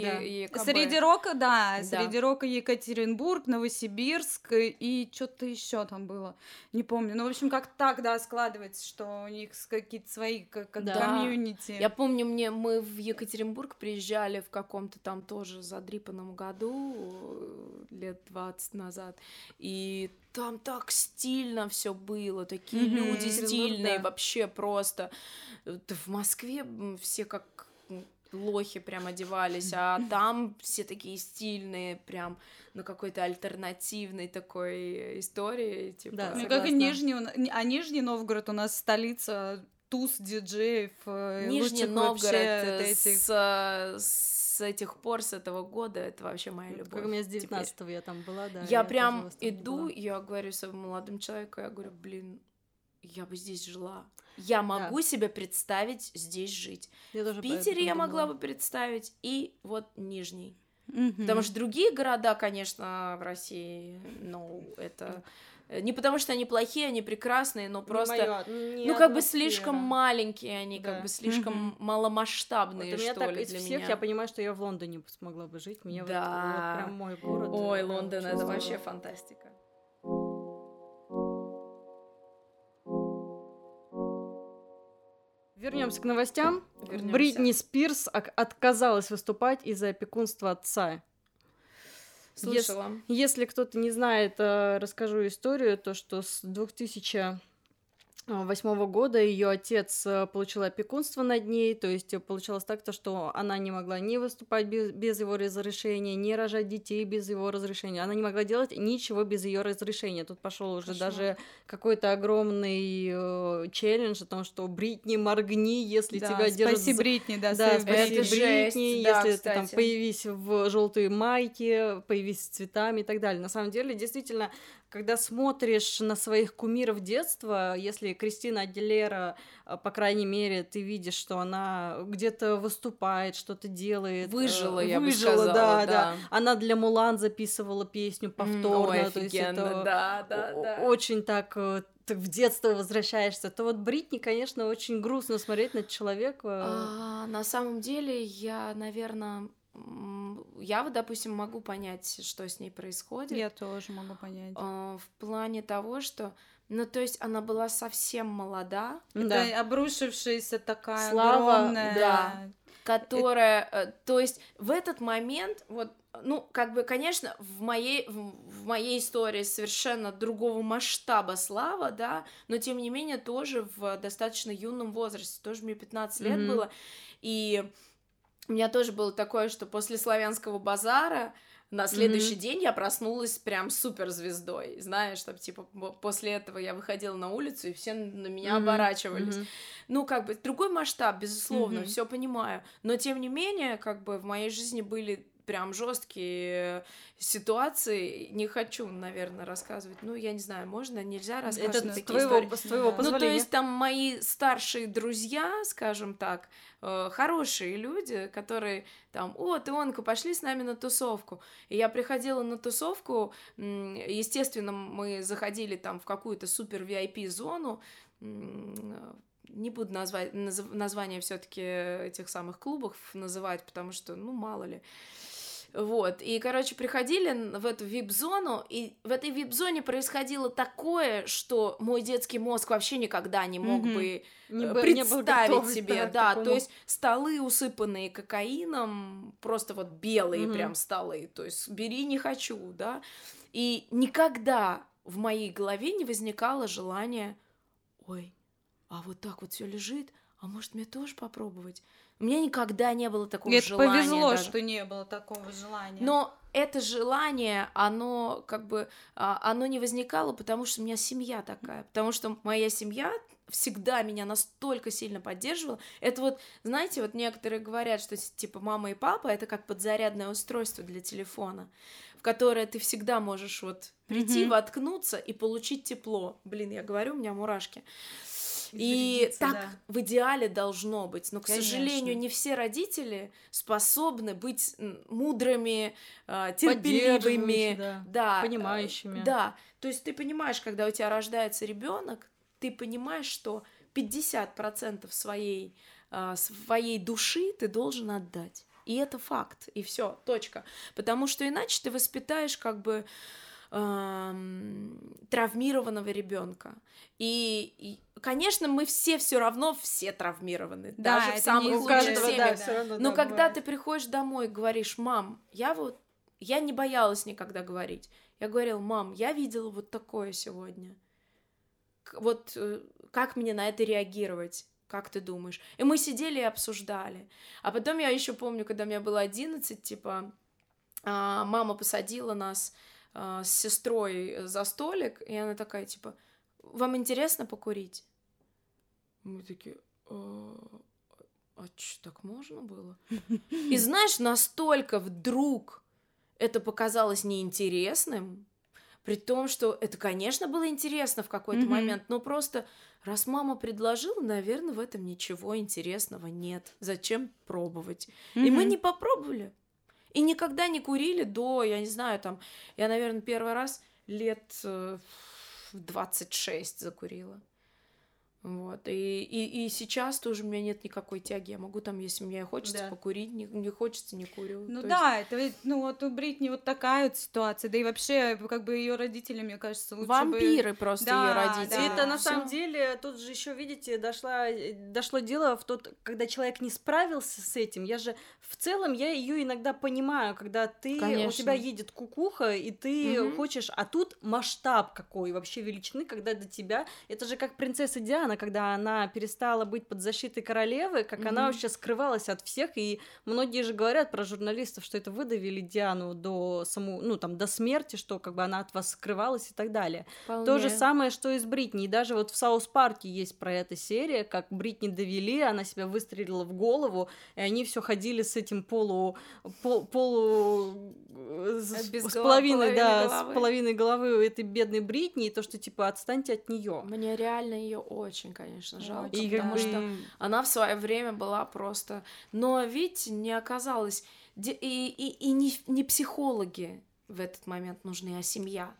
Среди рока, да, среди рока Екатеринбург, Новосибирск и что-то еще там было, не помню. Ну, в общем, как так, да, складывается, что у них какие-то свои как, комьюнити. Я помню, мне мы в Екатеринбург приезжали в каком-то там тоже задрипанном году э, лет 20 назад, и там так стильно все было, такие Мгм. люди Екатеринбург, стильные, да. вообще просто. В Москве все как лохи прям одевались, а там все такие стильные, прям на какой-то альтернативной такой истории, типа. Да, Ну, как и Нижний, а Нижний Новгород у нас столица туз диджеев. э, Нижний Новгород вообще э, этих. с, с этих пор, с этого года, это вообще моя Вот любовь. Как у меня с теперь. 19 я там была, да. Я тоже прям иду, была. я говорю своему молодому человеку, я говорю, блин, я бы здесь жила. Я могу себе представить здесь жить. Я В Питере я могла бы представить, и вот Нижний. Мгм. Потому что другие города, конечно, в России, ну, это... Э, не потому что они плохие, они прекрасные, но просто, не не ну как ну, бы слишком сфера. маленькие они, да. как бы слишком угу. маломасштабные вот у меня что так ли из для всех меня. Я понимаю, что я в Лондоне смогла бы жить, мне да. вот, вот прям мой город. Ой, э, Лондон, это вообще фантастика. Вернемся к новостям. Вернемся. Бритни Спирс отказалась выступать из-за опекунства отца. Слышала. Если кто-то не знает, э, расскажу историю, то что с 2008 года ее отец э, получил опекунство над ней, то есть э, получалось так, то, что она не могла не выступать без, без его разрешения, не рожать детей без его разрешения, она не могла делать ничего без ее разрешения. Тут пошел уже Кошмар. даже какой-то огромный э, челлендж о том, что Бритни, моргни, если Да, тебя держат спаси Бритни, да, да, спаси Это Britney. жесть, Бритни, да, если ты там появись в желтой майке, появись с цветами и так далее. На самом деле, действительно, когда смотришь на своих кумиров детства, если Кристина Агилера, а, по крайней мере, ты видишь, что она где-то выступает, что-то делает. э, Выжила, я бы выжила, сказала, да, да. Она для Мулан записывала песню повторно. ой, то есть это да, да, да. очень так э, ты в детство возвращаешься, то вот Бритни, конечно, очень грустно смотреть на человека. А, на самом деле, я, наверное, я вот, допустим, могу понять, что с ней происходит. Я тоже могу понять. а, в плане того, что, ну, то есть она была совсем молода, Да. Это обрушившаяся такая Слава, огромная... да. которая, э, то есть в этот момент, вот, ну, как бы, конечно, в моей, в, в моей истории совершенно другого масштаба слава, да, но тем не менее тоже в достаточно юном возрасте, тоже мне 15 лет Мгм. было, и у меня тоже было такое, что после славянского базара на следующий день я проснулась прям суперзвездой, знаешь, что типа после этого я выходила на улицу и все на меня Мгм, оборачивались. мгм. Ну, как бы другой масштаб, безусловно, Мгм. все понимаю. Но тем не менее, как бы в моей жизни были прям жесткие ситуации. Не хочу, наверное, рассказывать. Ну, я не знаю, можно, нельзя рассказывать Это такие твоего, истории. с твоего Да. Ну, то позволения. есть там мои старшие друзья, скажем так, э, хорошие люди, которые там, о, ты, Онка, пошли с нами на тусовку. И я приходила на тусовку, естественно, мы заходили там в какую-то супер VIP-зону, не буду назвать, наз- название все таки этих самых клубов называть, потому что, ну, мало ли. Вот, и, короче, приходили в эту вип-зону, и в этой вип-зоне происходило такое, что мой детский мозг вообще никогда не мог Мгм. бы Не э, бы- не был представить готов, себе, да, такому. то есть столы, усыпанные кокаином, просто вот белые Мгм. прям столы, то есть бери не хочу, да, и никогда в моей голове не возникало желания, ой, а вот так вот все лежит, а может мне тоже попробовать? У меня никогда не было такого Это желания. повезло, даже. что не было такого желания. Но это желание, оно как бы, а, оно не возникало, потому что у меня семья такая, потому что моя семья всегда меня настолько сильно поддерживала. Это вот, знаете, вот некоторые говорят, что типа мама и папа это как подзарядное устройство для телефона, в которое ты всегда можешь вот прийти, Мгм. воткнуться и получить тепло. Блин, я говорю, у меня мурашки. И так да. в идеале должно быть. Но, к Конечно. сожалению, не все родители способны быть мудрыми, а, терпеливыми, да, да, э, понимающими. Да. То есть ты понимаешь, когда у тебя рождается ребенок, ты понимаешь, что 50% своей, а, своей души ты должен отдать. И это факт. И все, точка. Потому что иначе ты воспитаешь как бы травмированного ребенка. И, и, конечно, мы все все равно все травмированы, Да, даже в самых лучших семьях. да, равно. Но да, когда бывает. ты приходишь домой и говоришь, мам, я вот, я не боялась никогда говорить. Я говорила, мам, я видела вот такое сегодня. Вот э, как мне на это реагировать? Как ты думаешь? И мы сидели и обсуждали. А потом я еще помню, когда мне было 11, типа, а, мама посадила нас а, с сестрой за столик, и она такая, типа, вам интересно покурить? Мы такие, «А, а чё, так можно было? И знаешь, настолько вдруг это показалось неинтересным, при том, что это, конечно, было интересно в какой-то Мгм. момент, но просто раз мама предложила, наверное, в этом ничего интересного нет. Зачем пробовать? И мы не попробовали. И никогда не курили до, я не знаю, там, я, наверное, первый раз лет э, в 26 закурила. Вот. И, и, и сейчас тоже у меня нет никакой тяги. Я могу там, если мне хочется Да. покурить, не, не хочется, не курю. Ну То да, это ведь, ну вот у Бритни вот такая вот ситуация, да и вообще, как бы ее родители, мне кажется, есть лучше Вампиры просто Да, ее да. родители. Это на Всё. самом деле, тут же еще, видите, дошла, дошло дело в тот, когда человек не справился с этим. Я же в целом я ее иногда понимаю, когда ты у Конечно. тебя едет кукуха, и ты Мгм. хочешь, а тут масштаб какой вообще величины, когда до тебя. Это же как принцесса Диана, когда она перестала быть под защитой королевы, как она Мгм. вообще скрывалась от всех, и многие же говорят про журналистов, что это выдавили Диану до саму, ну там до смерти, что как бы она от вас скрывалась и так далее. То же Вполне. самое, что и с Бритни. И даже вот в South Park е есть про это серия, как Бритни довели, она себя выстрелила в голову, и они все ходили с этим полу... пол- полу... э, с, с половиной, да, головы. с половиной головы у этой бедной Бритни, и то, что типа отстаньте от нее. Мне реально ее очень, конечно, жалко, И как потому бы... что она в свое время была просто... Но ведь не оказалось... И, и, и не, не психологи в этот момент нужны, а семья.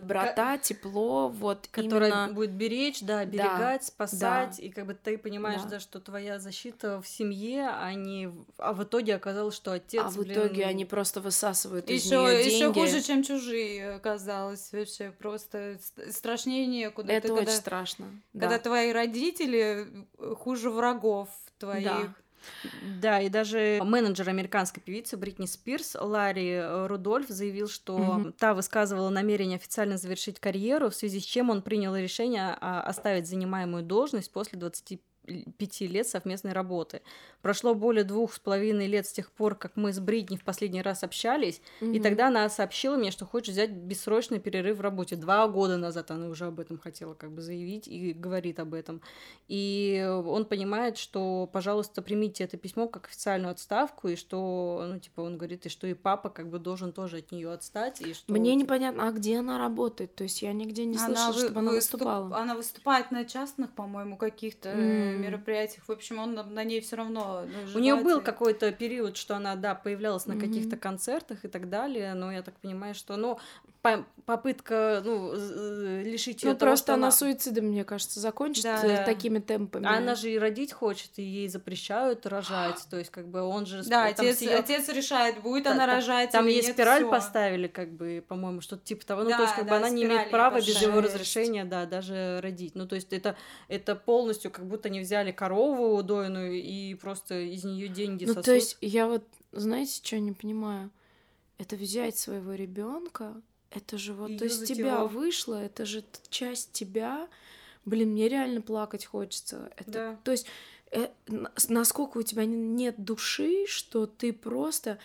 Доброта, тепло, вот которая именно... будет беречь, да, оберегать, спасать, и как бы ты понимаешь, Да. да. что твоя защита в семье, а не, в- а в итоге оказалось, что отец, А в блин, итоге они просто высасывают из Еще, нее еще деньги. хуже, чем чужие оказалось. Вообще просто ст- страшнее некуда. Это Ты очень когда, страшно. когда да. твои родители хуже врагов твоих. Да, и даже менеджер американской певицы Бритни Спирс Ларри э, Рудольф заявил, что Мгм. та высказывала намерение официально завершить карьеру, в связи с чем он принял решение а, оставить занимаемую должность после 25 лет совместной работы. Прошло более двух с половиной лет с тех пор, как мы с Бритни в последний раз общались, и Мгм. тогда она сообщила мне, что хочет взять бессрочный перерыв в работе. Два года назад она уже об этом хотела как бы заявить и говорит об этом. И он понимает, что, пожалуйста, примите это письмо как официальную отставку, и что, ну, типа, он говорит, и что и папа как бы должен тоже от нее отстать, и что... Мне типа, непонятно, а где она работает? То есть я нигде не слышала, вы- чтобы она выступ- выступала. Она выступает на частных, по-моему, каких-то М. мероприятиях. В общем, он на, на ней все равно. У нее был какой-то период, что она, да, появлялась на каких-то концертах и так далее, но я так понимаю, что, ну, по- попытка, ну, лишить ее Ну, просто она суицидом, мне кажется, закончит Да, да. такими темпами. А она же и родить хочет, и ей запрещают рожать, то есть как бы он же... Да, там отец, отец решает, будет она рожать Там ей нет, спираль всё. поставили, как бы, по-моему, что-то типа того. Ну, Да, то есть, как бы она не имеет права без его разрешения, да, даже родить. Ну, то есть, это, это полностью как будто не взяли корову дойную и просто из нее деньги Ну, сосут. то есть, я вот, знаете, что не понимаю? Это взять своего ребенка, это же вот из тебя вышло, это же часть тебя. Блин, мне реально плакать хочется. Это, Да. То есть, э, насколько у тебя нет души, что ты просто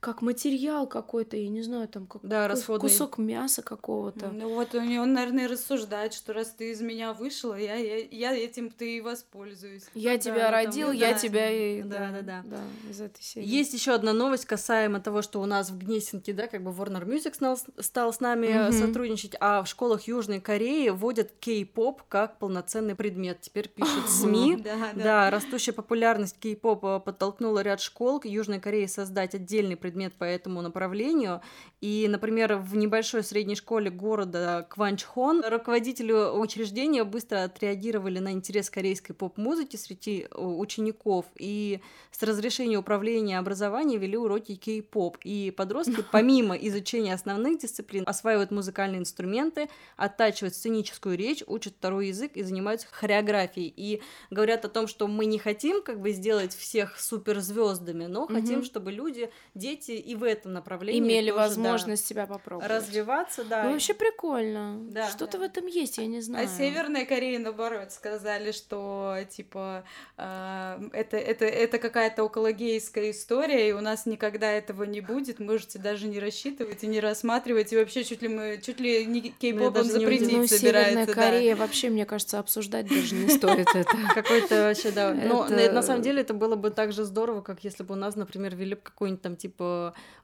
как материал какой-то, я не знаю, там как Да, расходный. кусок мяса какого-то. Ну вот него, он, наверное, рассуждает, что раз ты из меня вышла, я, я, я этим ты и воспользуюсь. Я да, тебя ну, там, родил, ну, я да. тебя и... Да, да, да. Да, из этой серии. Есть еще одна новость касаемо того, что у нас в Гнесинке, да, как бы Warner Music стал, стал с нами Мгм. сотрудничать, а в школах Южной Кореи вводят кей-поп как полноценный предмет. Теперь пишут СМИ. Да, Да, растущая популярность кей-попа подтолкнула ряд школ Южной Кореи создать отдельный предмет по этому направлению. И, например, в небольшой средней школе города Кванчхон руководители учреждения быстро отреагировали на интерес корейской поп-музыки среди э, учеников и с разрешения управления образования вели уроки кей-поп. И подростки, помимо изучения основных дисциплин, осваивают музыкальные инструменты, оттачивают сценическую речь, учат второй язык и занимаются хореографией. И говорят о том, что мы не хотим как бы сделать всех суперзвездами, но хотим, чтобы люди, дети и в этом направлении Имели тоже, да, возможность себя попробовать. развиваться, да. Ну, вообще прикольно. Да, Что-то да. в этом есть, я не знаю. А Северная Корея, наоборот, сказали, что, типа, э, это, это, это какая-то окологейская история, и у нас никогда этого не будет, можете даже не рассчитывать и не рассматривать, и вообще чуть ли мы, чуть ли не кей-попом запретить Ну, собирается, Северная да. Корея вообще, мне кажется, обсуждать даже не стоит это. Какой-то вообще, да. Но на, самом деле это было бы так же здорово, как если бы у нас, например, ввели бы какой-нибудь там типа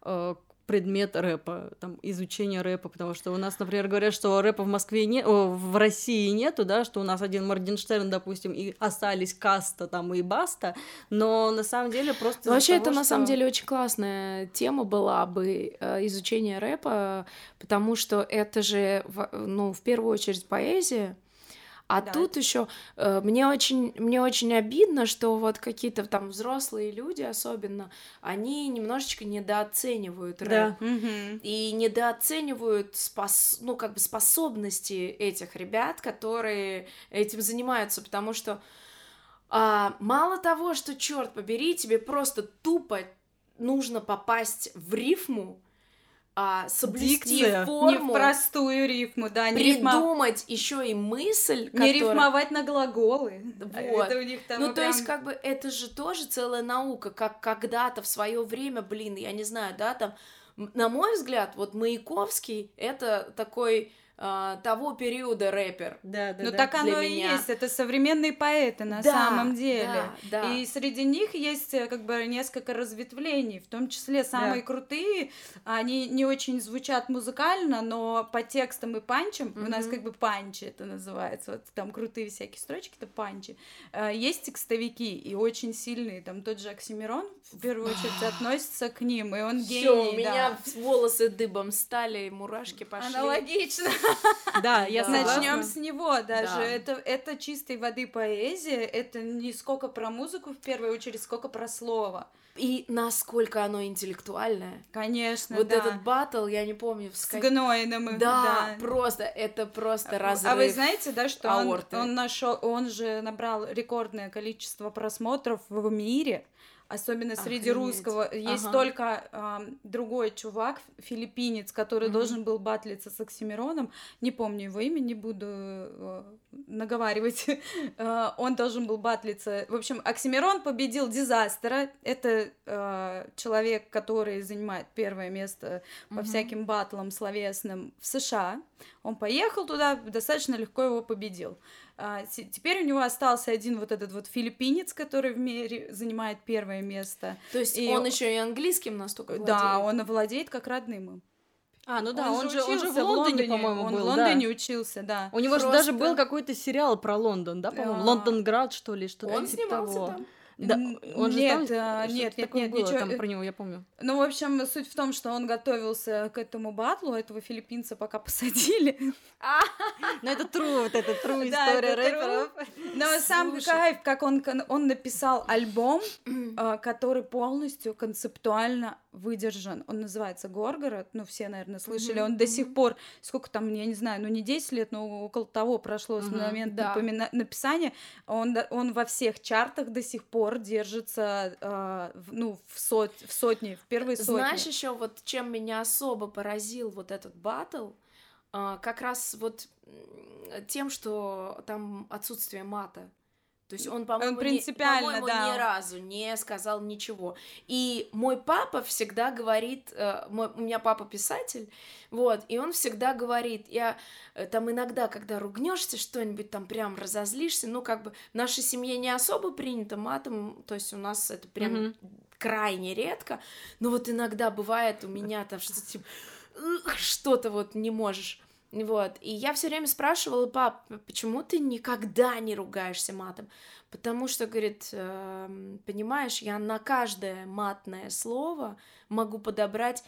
э, предмет рэпа, там, изучение рэпа, потому что у нас, например, говорят, что рэпа в Москве нет, в России нету, да, что у нас один Моргенштерн, допустим, и остались Каста там и Баста, но на самом деле просто Ну, Вообще, того, это на что- самом деле очень классная тема была бы э, изучение рэпа, потому что это же, ну, в первую очередь поэзия, А Да, тут еще э, мне очень мне очень обидно, что вот какие-то там взрослые люди, особенно, они немножечко недооценивают рэп. Да. И недооценивают спос... ну, как бы способности этих ребят, которые этим занимаются, потому что а, мало того, что, черт побери, тебе просто тупо нужно попасть в рифму, а, соблюсти Дикция. Не форму, простую рифму, да, не, рифма- придумать еще и мысль, не которая- рифмовать на глаголы. А Вот. Это у них там Ну, то есть, как бы, это же тоже целая наука, как когда-то в свое время, блин, я не знаю, да, там, на мой взгляд, вот Маяковский это такой а, того периода рэпер. Да, да, Ну да. так для оно и меня. есть, это современные поэты на Да, самом деле. да, да. И среди них есть э, как бы несколько разветвлений, в том числе самые крутые, они не очень звучат музыкально, но по текстам и панчам, у нас как бы панчи это называется, вот там крутые всякие строчки, это панчи. Э, Есть текстовики и очень сильные, там тот же Оксимирон в первую очередь относится к ним, и он гений, Все, у да. меня волосы дыбом стали, мурашки пошли. Аналогично. Да, я Да. Начнем с него даже. Да. Это, это чистой воды поэзия. Это не сколько про музыку в первую очередь, сколько про слово. И насколько оно интеллектуальное. Конечно, вот да. этот батл, я не помню, в с ска- Гнойным. и- Да, просто, это просто разрыв. А вы знаете, да, что он, аорты. он нашел, он же набрал рекордное количество просмотров в мире, особенно среди Охренеть. русского. Есть Ага. только ам, другой чувак, филиппинец, который Мгм. должен был батлиться с Оксимироном. Не помню его имя, не буду э, наговаривать. Э, он должен был батлиться. В общем, Оксимирон победил Дизастера. Это э, человек, который занимает первое место по Мгм. всяким батлам словесным в США. Он поехал туда, достаточно легко его победил. А, те- теперь у него остался один вот этот вот филиппинец, который в мире занимает первое место. То есть и он он- еще и английским настолько Да, владеет? он владеет как родным им. А, ну да, он, же, он же в учился Лондоне, по-моему, он был, в да. Лондоне учился, да. У него же Просто- даже был какой-то сериал про Лондон, да, по-моему? А. Лондонград, что ли, что-то Он типа снимался того. там. Да, он же нет, там, а, что-то нет, нет, нет, было ничего, там э, про него, я помню. Ну, в общем, суть в том, что он готовился к этому батлу, а этого филиппинца пока посадили. Ну это true, вот это true история рэперов. Но сам кайф, как он, он написал альбом, а, который полностью концептуально выдержан. Он называется Горгород, ну, все, наверное, слышали. Мгм, Он до сих пор, сколько там, я не знаю, ну, не 10 лет, но около того прошло с Мгм, момента да. напомина- написания. Он, он во всех чартах до сих пор держится, в- ну, в, сот, в сотни, в первой сотне. Знаешь еще вот чем меня особо поразил вот этот батл, а, как раз вот тем, что там отсутствие мата. То есть он, по-моему, не- принципиально, по-моему, да. ни разу не сказал ничего. И мой папа всегда говорит, э, мой- у меня папа писатель, вот, и он всегда говорит, я э, там иногда, когда ругнешься что-нибудь там прям разозлишься, ну как бы в нашей семье не особо принято матом, то есть у нас это прям Мгм. крайне редко, но вот иногда бывает у меня там что-то типа что-то вот не можешь. Вот. И я все время спрашивала, пап, почему ты никогда не ругаешься матом? Потому что, говорит, эм, понимаешь, я на каждое матное слово могу подобрать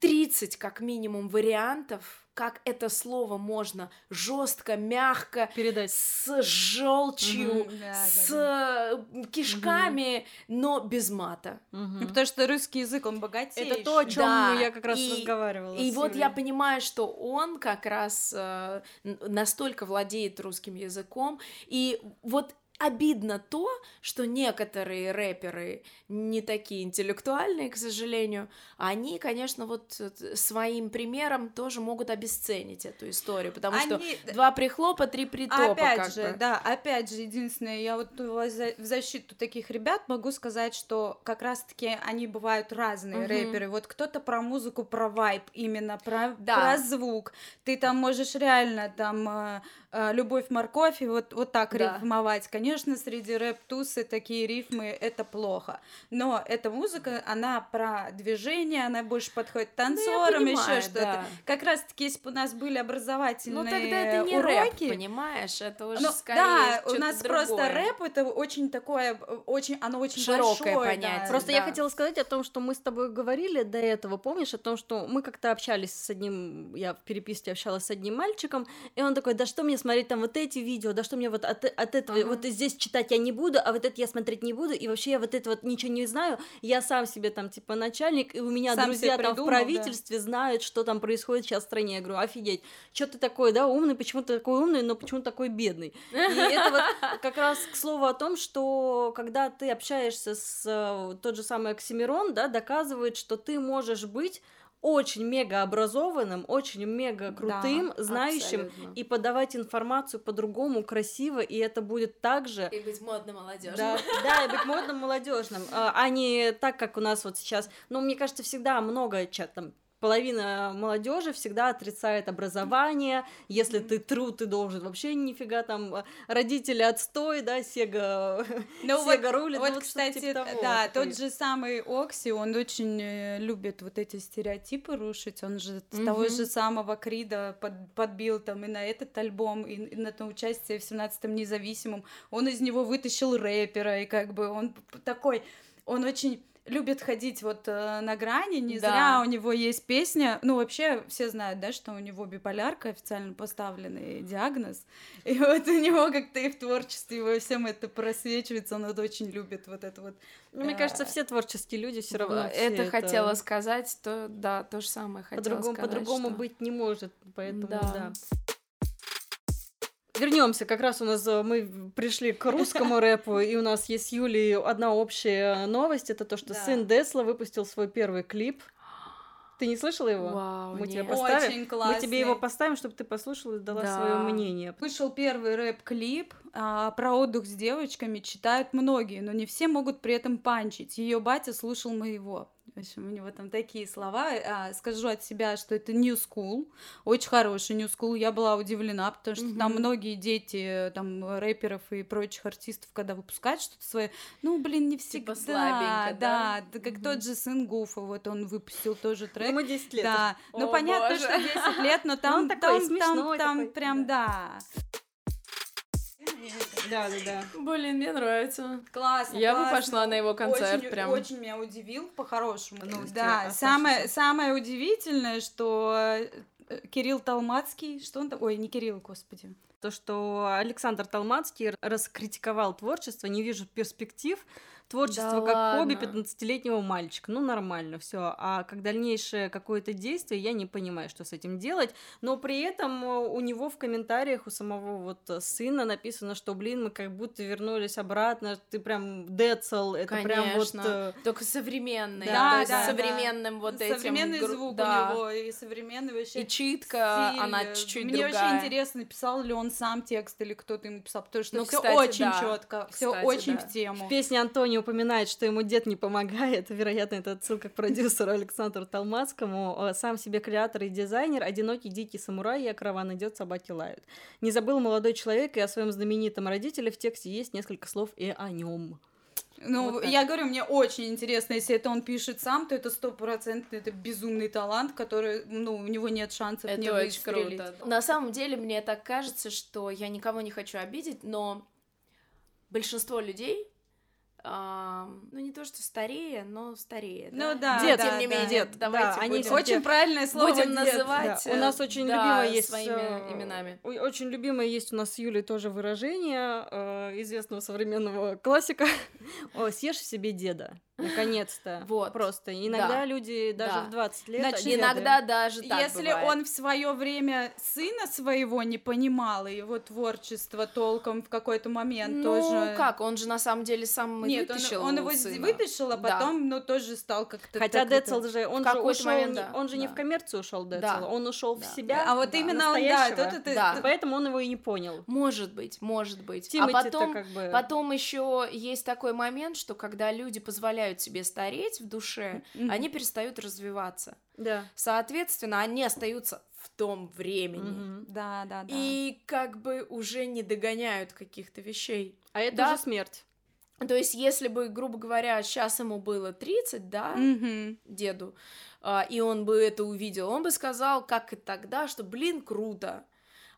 30 как минимум вариантов, как это слово можно жестко, мягко, Передать. с желчью, да, да, с да. э, кишками, но без мата. Мгм. Ну, Потому что русский язык, он богатейший. Это то, о чем Да, я как раз и- разговаривала. И вот я понимаю, что он как раз э, настолько владеет русским языком, и вот обидно то, что некоторые рэперы не такие интеллектуальные, к сожалению, они, конечно, вот э, своим примером тоже могут обесценить эту историю, потому что Они- два прихлопа, три притопа. Опять же, да, опять же, единственное, я вот в за- в защиту таких ребят могу сказать, что как раз-таки они бывают разные Мгм. рэперы. Вот кто-то про музыку, про вайб, именно про, Да. про звук. Ты там можешь реально там э, э, любовь, морковь и вот, вот так Да. рифмовать. Конечно, среди рэп-тусы такие рифмы это плохо. Но эта музыка, она про движение, она больше подходит Ну, я танцорам, еще понимаю, что-то. да. Как раз-таки, если бы у нас были образовательные Ну тогда это не уроки, рэп, понимаешь? Это уже ну, скорее да, у нас просто другое. рэп это очень такое, очень, оно очень Широкое большое, понятие. да. Просто я да. хотела сказать о том, что мы с тобой говорили до этого, помнишь, о том, что мы как-то общались с одним, я в переписке общалась с одним мальчиком, и он такой, да что мне смотреть там вот эти видео, да что мне вот от, от этого, Ага. вот здесь читать я не буду, а вот это я смотреть не буду, и вообще я вот это вот ничего не знаю, я сам себе там типа начальник, и у меня Сам друзья там в придумал, да. правительстве знают, что там происходит сейчас в стране. Я говорю, офигеть, что ты такой, да, умный, почему ты такой умный, но почему такой бедный? И это вот как раз к слову о том, что когда ты общаешься с э, тот же самый Оксимирон, да, доказывает, что ты можешь быть очень мега образованным, очень мега крутым, знающим Абсолютно. и подавать информацию по-другому, красиво, и это будет так же И быть модно молодежным. да, да, и быть модным, молодежным, а а не так, как у нас вот сейчас. Ну, мне кажется, всегда много ча- там половина молодежи всегда отрицает образование. Если ты тру, ты должен вообще нифига там а, родители отстой, да, Сега, Ну вот, Сега рулит. ну, вот, кстати, типа того, да, такой. тот же самый Окси, он очень э, любит вот эти стереотипы рушить, он же Мгм. того же самого Крида под- подбил там и на этот альбом, и, и на то участие в 17-м независимом, он из него вытащил рэпера, и как бы он такой, он очень любит ходить вот э, на грани, не Да. зря у него есть песня, ну вообще все знают, да, что у него биполярка, официально поставленный диагноз, и вот у него как-то и в творчестве во всем это просвечивается, он вот очень любит вот это вот. Ну, мне э, кажется, все творческие люди все равно. Все это хотела сказать, то да, то же самое хотела По-другому, сказать. по-другому что- быть не может, поэтому Да. да. Вернемся, как раз у нас э, мы пришли к русскому рэпу, и у нас есть с Юлей одна общая новость, это то, что Да. сын Десла выпустил свой первый клип. Ты не слышала его? Вау, Мы тебе нет. поставим. Очень Мы классный. тебе его поставим, чтобы ты послушала и дала Да. свое мнение. Вышел первый рэп-клип а, про отдых с девочками, читают многие, но не все могут при этом панчить. Ее батя слушал моего. В общем, у него там такие слова. А, скажу от себя, что это New School, очень хороший New School. Я была удивлена, потому что там Мгм. многие дети, там рэперов и прочих артистов, когда выпускают что-то свое, ну блин, не всегда. Типа слабенько, да? да, как Мгм. тот же сын Гуфа, вот он выпустил тоже трек. Ну, мы 10 лет. Да, ну О, понятно, боже. что 10 лет, но там, он такой там, там, там такой, прям, да. Да, да, да. Блин, мне нравится. Классно, Я бы классно. пошла на его концерт, очень, прям. Очень меня удивил по-хорошему. Новости да, оставшиеся. самое, самое удивительное, что э, Кирилл Талмацкий, что он там? Ой, не Кирилл, господи. То, что Александр Толмацкий раскритиковал творчество, не вижу перспектив. Творчество Да как хобби ладно. 15-летнего мальчика. Ну, нормально, все. А как дальнейшее какое-то действие, я не понимаю, что с этим делать. Но при этом э, у него в комментариях, у самого вот э, сына написано, что, блин, мы как будто вернулись обратно, ты прям децл, это прям вот... Конечно. э, Только современный, Да, да, да. современным вот этим. Современный звук да. у него и современный вообще И читка, стиль. она чуть-чуть Мне другая. очень интересно, писал ли он сам текст или кто-то ему писал, потому что Ну, все очень да. четко, все очень да. в тему. В песне Антони упоминает, что ему дед не помогает. Вероятно, это отсылка к продюсеру Александру Толмацкому. Э, Сам себе креатор и дизайнер, одинокий дикий самурай, я караван идет, собаки лают. Не забыл молодой человек, и о своем знаменитом родителе в тексте есть несколько слов и о нем. Ну, Вот так. я говорю, мне очень интересно, если это он пишет сам, то это стопроцентно это безумный талант, который, ну, у него нет шансов не Это очень выстрелить. круто. На самом деле, мне так кажется, что я никого не хочу обидеть, но большинство людей, ну не то что старее, но старее. Ну да, да, Дед, да, тем не да. менее, Дед, давайте да, они будем, Очень правильное слово будем «дед». называть. Да, у нас очень да, любимое есть, своими э, именами. Очень любимое есть у нас с Юлей тоже выражение э, известного современного классика. О, съешь в себе деда. Наконец-то. Вот. Просто. Иногда Да. люди даже Да. в 20 лет... Значит. Иногда даже так Если бывает. он в свое время сына своего не понимал, и его творчество толком в какой-то момент ну тоже... как, он же на самом деле сам Нет, он, вытащил он его сына. вытащил, а Да. потом, ну, тоже стал как-то... Хотя так Децл же, он же ушел, момент, не- да, он же не да. в коммерцию ушел Децл, Да. он ушел Да. в себя. А вот Да. именно он, да, тут это... Да. Поэтому он его и не понял. Может быть, может быть. Тимати-то а потом, как бы... потом еще есть такой момент, что когда люди позволяют себе стареть в душе, Мгм. они перестают развиваться. Да. Соответственно, они остаются в том времени. Мгм. Да, да, да. И как бы уже не догоняют каких-то вещей. А это Да. уже смерть. То есть, если бы, грубо говоря, сейчас ему было 30, да, Мгм. деду, а, и он бы это увидел, он бы сказал, как и тогда, что, блин, круто.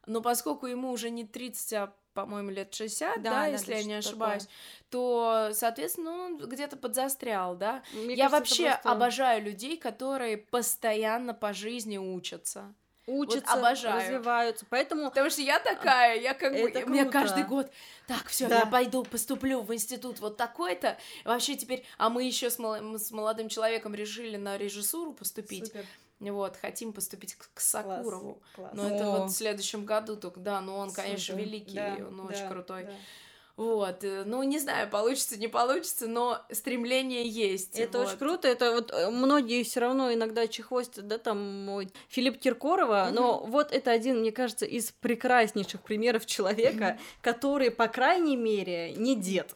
Но поскольку ему уже не 30, а, по-моему, лет 60, Да, да, если я не ошибаюсь, то, соответственно, он где-то подзастрял, да. Мне я кажется, вообще просто- обожаю людей, которые постоянно по жизни учатся. учатся, вот обожаю. развиваются. Поэтому Потому что я такая, я как бы, у меня каждый год, так, все, Да. я пойду, поступлю в институт вот такой-то. Вообще теперь, а мы еще с, мол- с молодым человеком решили на режиссуру поступить. Супер. Вот, хотим поступить к, к Сакурову. Класс. Но это О. вот в следующем году только, да, но он, конечно, Супер. великий, Да, он очень да, крутой. да. Вот, э, ну, не знаю, получится, не получится, но стремление есть. Это вот. очень круто. Это вот э, многие все равно иногда чехвостят, да, там мой Филипп Киркорова, но вот это один, мне кажется, из прекраснейших примеров человека, который, по крайней мере, не дед.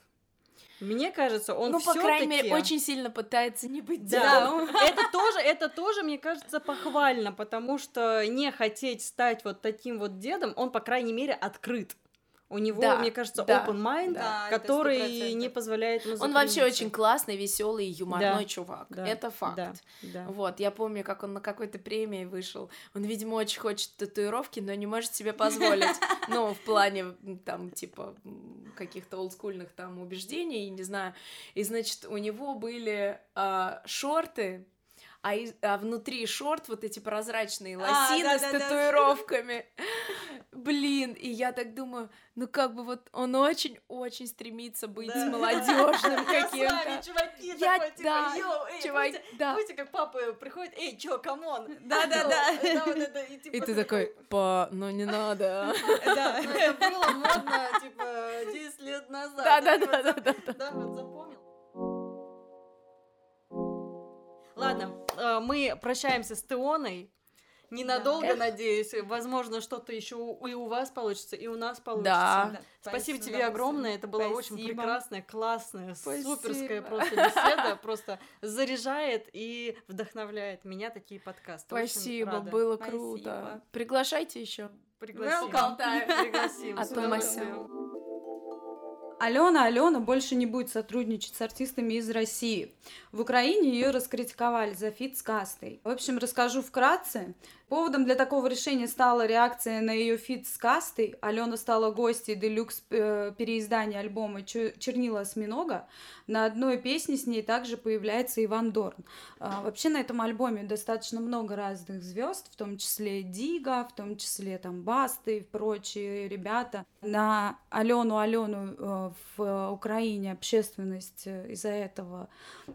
Мне кажется, он Ну, по всё-таки- крайней мере, очень сильно пытается не быть Да, дедом. это тоже, это тоже, мне кажется, похвально, потому что не хотеть стать вот таким вот дедом, он, по крайней мере, открыт. У него, Да, мне кажется, да, open mind, да, который 100%. не позволяет ему Он вообще очень классный, веселый, юморной Да, чувак. Да, Это факт. Да, да. Вот, я помню, как он на какой-то премии вышел. Он, видимо, очень хочет татуировки, но не может себе позволить. Ну, в плане, там, типа, каких-то олдскульных там убеждений, не знаю. И, значит, у него были а, шорты, а, из- а внутри шорт вот эти прозрачные А, лосины с да-да-да. татуировками. Блин, и я так думаю, ну как бы вот он очень-очень стремится быть Да. молодежным каким-то. чуваки, Я- такой, типа, да, «Yo, эй, Чувак, помните- да. Помните, как папа приходит, эй, чё, come on? Да-да-да. Да, и, типа, ты такой, па, ну не надо. Да. Это было модно, типа, 10 лет назад. Зап- Да, вот запомнил. Ладно, мы прощаемся с Теоной. Ненадолго, Эх. надеюсь. Возможно, что-то еще и у вас получится, и у нас получится. Да. Спасибо С тебе огромное. Это была очень Спасибо. прекрасная, классная, Спасибо. суперская просто беседа. Просто заряжает и вдохновляет меня такие подкасты. Очень Спасибо, было Спасибо. круто. Приглашайте еще. Пригласим. Welcome. Пригласим. А Алена Алена больше не будет сотрудничать с артистами из России. В Украине ее раскритиковали за фит с кастой. В общем, расскажу вкратце. Поводом для такого решения стала реакция на ее фит с кастой. Алена стала гостьей deluxe э, переиздания альбома «Чё- «Чернила осьминога». На одной песне с ней также появляется Иван Дорн. А, Вообще на этом альбоме достаточно много разных звезд, в том числе Дига, в том числе там Басты и прочие ребята. На Алену Алену э, в Украине общественность э, из-за этого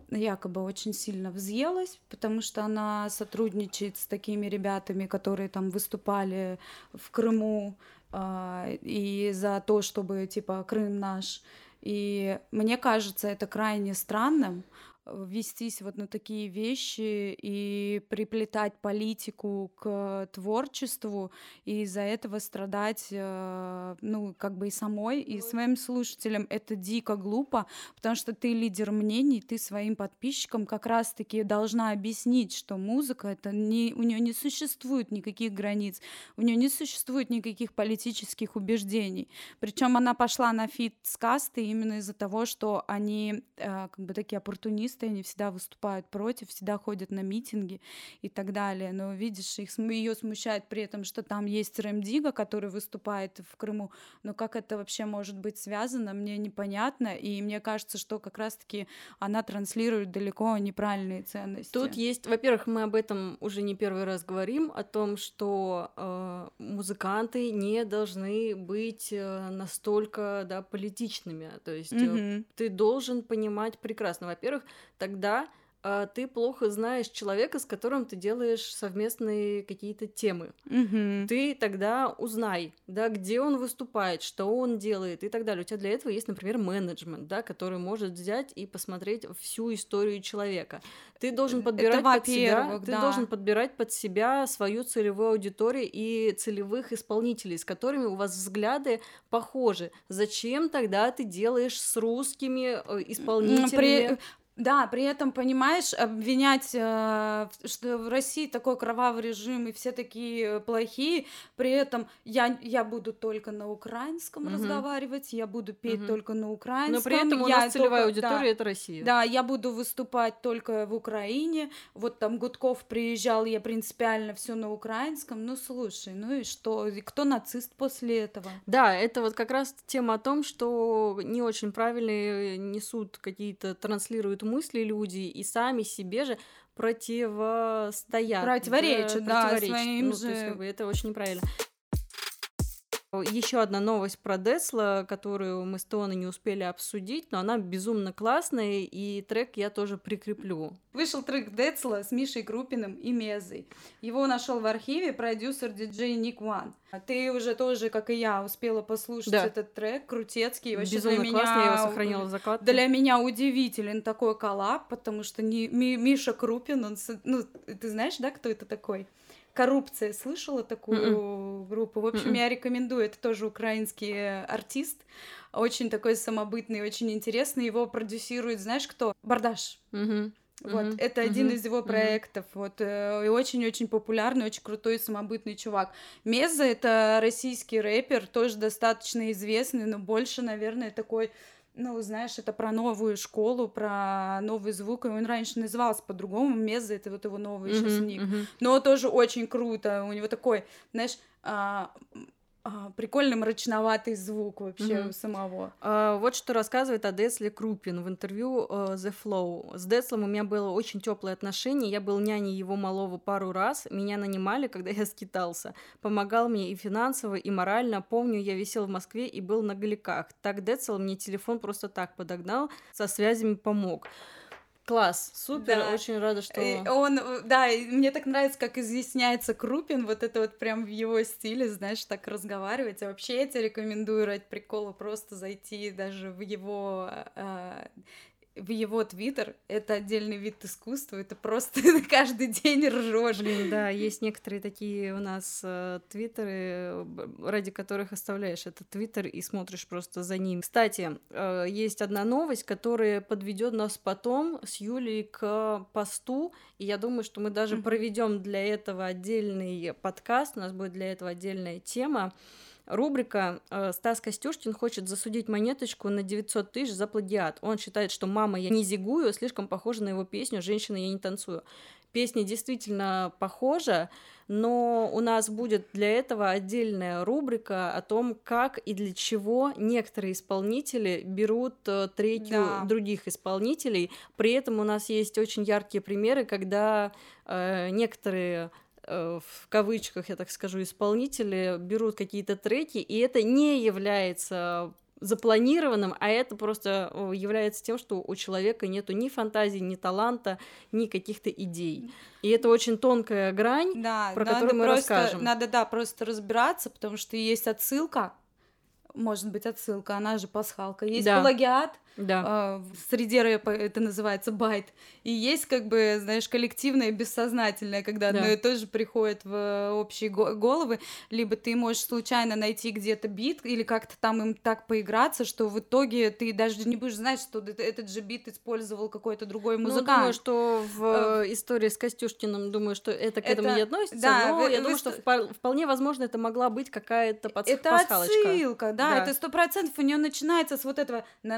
якобы очень сильно взъелась, потому что она сотрудничает с такими ребятами, которые там выступали в Крыму а, и за то, чтобы типа Крым наш. И мне кажется, это крайне странным э, вестись вот на такие вещи и приплетать политику к творчеству и из-за этого страдать, э, ну, как бы и самой, и своим слушателям. Это дико глупо, потому что ты лидер мнений, ты своим подписчикам как раз-таки должна объяснить, что музыка это не, у нее не существует никаких границ, у нее не существует никаких политических убеждений. Причем она пошла на фит с кастой именно из-за того, что они э, как бы такие оппортунисты, они всегда выступают против, всегда ходят на митинги и так далее. Но видишь, их ее смущает при этом, что там есть Рэм Дига, который выступает в Крыму. Но как это вообще может быть связано, мне непонятно. И мне кажется, что как раз-таки она транслирует далеко неправильные ценности. Тут есть, во-первых, мы об этом уже не первый раз говорим, о том, что э, музыканты не должны быть э, настолько да, политичными. То есть Мгм. ты должен понимать прекрасно. Во-первых, тогда э, ты плохо знаешь человека, с которым ты делаешь совместные какие-то темы. Мгм. Ты тогда узнай, да, где он выступает, что он делает и так далее. У тебя для этого есть, например, менеджмент, да, который может взять и посмотреть всю историю человека. Ты должен подбирать под себя, во-первых, ты да. должен подбирать под себя свою целевую аудиторию и целевых исполнителей, с которыми у вас взгляды похожи. Зачем тогда ты делаешь с русскими э, исполнителями? При- Да, при этом, понимаешь, обвинять, э, что в России такой кровавый режим и все такие плохие, при этом я, я буду только на украинском Мгм. разговаривать, я буду петь Мгм. только на украинском. Но при этом у я нас целевая только- да, аудитория это Россия. Да, я буду выступать только в Украине. Вот там Гудков приезжал, я принципиально все на украинском. Ну слушай, ну и что? И кто нацист после этого? Да, это вот как раз тема о том, что не очень правильно несут какие-то, транслируют мысли люди, и сами себе же противостоят. Противоречат, да, противоречат. своим ну, же... то есть, как бы, это очень неправильно. Еще одна новость про Десла, которую мы с Тоной не успели обсудить, но она безумно классная, и трек я тоже прикреплю. Вышел трек Децла с Мишей Крупиным и Мезой. Его нашел в архиве продюсер диджей Ник Ван. Ты уже тоже, как и я, успела послушать Да. этот трек, крутецкий. Вообще Безумно для меня... классный, я его сохранила в закладке. Для меня удивителен такой коллаб, потому что не, Ми- Миша Крупин, он, ну, ты знаешь, да, кто это такой? Коррупция, слышала такую группу? В общем, Мгм. я рекомендую, это тоже украинский э, артист, очень такой самобытный, очень интересный, его продюсирует, знаешь кто? Бардаш. Мгм. Вот, Мгм. это один Мгм. из его проектов, вот, э, и очень-очень популярный, очень крутой, самобытный чувак. Меза — это российский рэпер, тоже достаточно известный, но больше, наверное, такой, ну, знаешь, это про новую школу, про новый звук, и он раньше назывался по-другому, Меза — это вот его новый сейчас Мгм. ник. Мгм. Но тоже очень круто, у него такой, знаешь, а, а, прикольный мрачноватый звук вообще у самого. А, Вот что рассказывает о Десле Крупин в интервью э, The Flow. С Деслом у меня было очень теплое отношение. Я был няней его малого пару раз. Меня нанимали, когда я скитался. Помогал мне и финансово, и морально. Помню, я висел в Москве и был на Галиках. Так Децл мне телефон просто так подогнал, со связями помог. Класс, супер, Да. очень рада, что... И он, э, да, и мне так нравится, как изъясняется Крупин, вот это вот прям в его стиле, знаешь, так разговаривать. А вообще я тебе рекомендую ради прикола просто зайти даже в его а, в его твиттер. Это отдельный вид искусства, это просто каждый день ржешь. Блин, да, есть некоторые такие у нас э, твиттеры, ради которых оставляешь этот твиттер и смотришь просто за ним. Кстати, э, есть одна новость, которая подведет нас потом с Юлей к посту, и я думаю, что мы даже проведем для этого отдельный подкаст, у нас будет для этого отдельная тема. Рубрика э, «Стас Костюшкин хочет засудить монеточку на 900 тысяч за плагиат. Он считает, что «Мама, я не зигую» слишком похожа на его песню «Женщина, я не танцую». Песня действительно похожа, но у нас будет для этого отдельная рубрика о том, как и для чего некоторые исполнители берут э, третью Да. других исполнителей. При этом у нас есть очень яркие примеры, когда э, некоторые в кавычках, я так скажу, исполнители берут какие-то треки, и это не является запланированным, а это просто э, является тем, что у человека нету ни фантазии, ни таланта, ни каких-то идей. И это очень тонкая грань. Да, про который мы просто, расскажем. Надо, да, просто разбираться, потому что есть отсылка, может быть, отсылка, она же пасхалка. Есть Да. плагиат, Да. а, в среде рэпа это называется bite. И есть, как бы, знаешь, коллективное и бессознательное, когда Да. одно и то же приходит в общие го- головы. Либо ты можешь случайно найти где-то бит или как-то там им так поиграться, что в итоге ты даже не будешь знать, что этот же бит использовал какой-то другой Ну, музыкант. думаю, что в э, истории с Костюшкиным, думаю, что это к этому Это- не относится, да, но вы- я вы думаю, что- что впо- вполне возможно это могла быть какая-то подс- Это пасхалочка. отсылка, да, Да. это сто процентов у нее начинается с вот этого на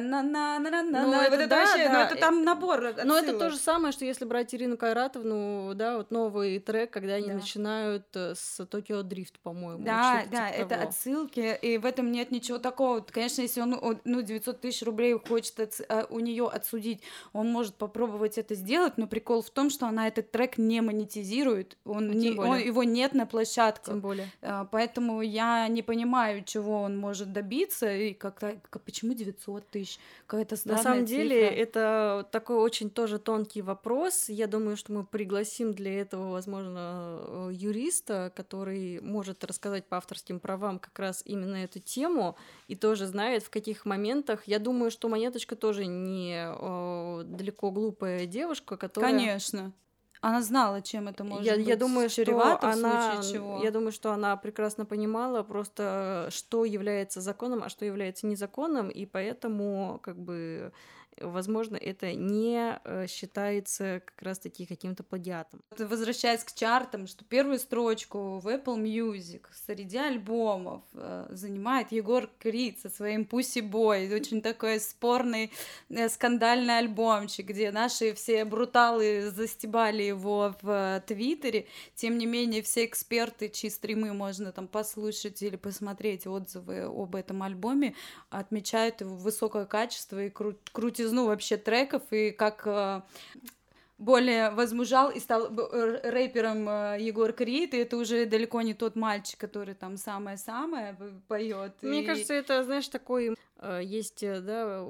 на на на на на вот это да, вообще, ну это там набор Но это то же самое, что если брать Ирину Кайратовну, да, вот новый трек, когда они Да. начинают э, с Токио Дрифт, по-моему. Да, да, типа это того. отсылки, и в этом нет ничего такого. Конечно, если он ну 900 тысяч рублей хочет а, у нее отсудить, он может попробовать это сделать, но прикол в том, что она этот трек не монетизирует, он, Ну, не, он- его нет на площадках. Тем более. А, Поэтому я не понимаю, чего он может добиться, и как-то, как- почему 900 тысяч? Какая-то На самом деле, цифра. это такой очень тоже тонкий вопрос. Я думаю, что мы пригласим для этого, возможно, э, юриста, который может рассказать по авторским правам как раз именно эту тему и тоже знает, в каких моментах. Я думаю, что Монеточка тоже не э, далеко глупая девушка, которая... Конечно. Она знала, чем это может я, быть я думаю, что она, я думаю, что она прекрасно понимала просто, что является законом, а что является незаконным, и поэтому, как бы, возможно, это не э, считается как раз-таки каким-то плагиатом. Возвращаясь к чартам, что первую строчку в Apple Music среди альбомов э, занимает Егор Крид со своим Pussy Boy. Очень такой спорный, э, скандальный альбомчик, где наши все бруталы застебали его в Твиттере. Тем не менее, все эксперты, чьи стримы можно там послушать или посмотреть отзывы об этом альбоме, отмечают его высокое качество и кру- крутизну вообще треков, и как э, более возмужал и стал рэпером э, Егор Крид, и это уже далеко не тот мальчик, который там самое-самое поет. Мне и... кажется, это, знаешь, такой э, есть, да,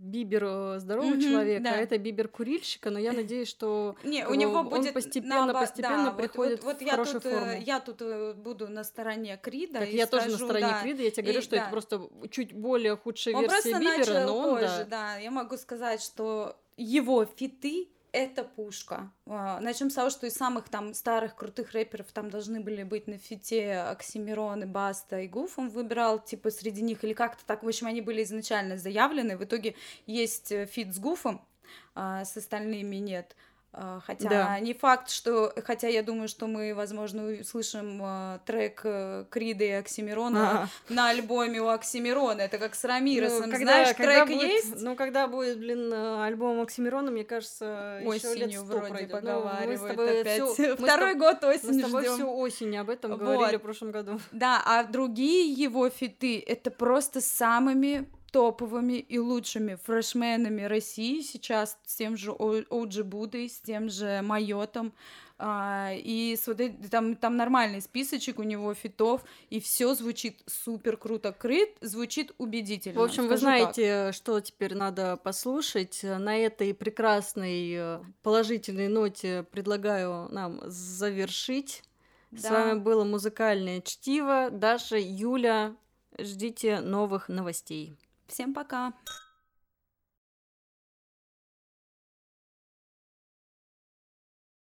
Бибер э, здорового mm-hmm, человека, да. а это Бибер курильщика, но я надеюсь, что не, у него он будет постепенно, на, постепенно да, приходит вот, вот, в я хорошую тут, форму. Я тут э, буду на стороне Крида. Так я скажу, тоже на стороне да, Крида, я тебе говорю, и, что да. это просто чуть более худшая он версия Бибера, но он, позже, да. да. Я могу сказать, что его фиты это пушка. А, Начнем с того, что из самых там старых крутых рэперов там должны были быть на фите Оксимирон и Баста и Гуф. Он выбирал типа среди них или как-то так. В общем, они были изначально заявлены. В итоге есть э, фит с Гуфом, а с остальными нет. А, Хотя Да. не факт, что... Хотя я думаю, что мы, возможно, услышим а, трек э, Крида и Оксимирона Ага. на альбоме у Оксимирона. Это как с Рамиросом. Ну, когда, Знаешь, когда трек будет, есть? Ну, когда будет, блин, э, альбом Оксимирона, мне кажется, еще лет сто вроде пройдет. Ну, мы поговаривают тобой опять. всю- мы Второй тоб- год Мы осень с тобой ждем. всю осень об этом Вот. говорили в прошлом году. Да, а другие его фиты это просто самыми топовыми и лучшими фрешменами России сейчас с тем же OG Будой, с тем же Майотом. А, и с вот эт- там, там нормальный списочек у него фитов, и все звучит супер круто. Крыт звучит убедительно. В общем, вы скажу так. знаете, что теперь надо послушать. На этой прекрасной э, положительной ноте предлагаю нам завершить. С Да. вами было музыкальное чтиво. Даша, Юля, ждите новых новостей. Всем пока.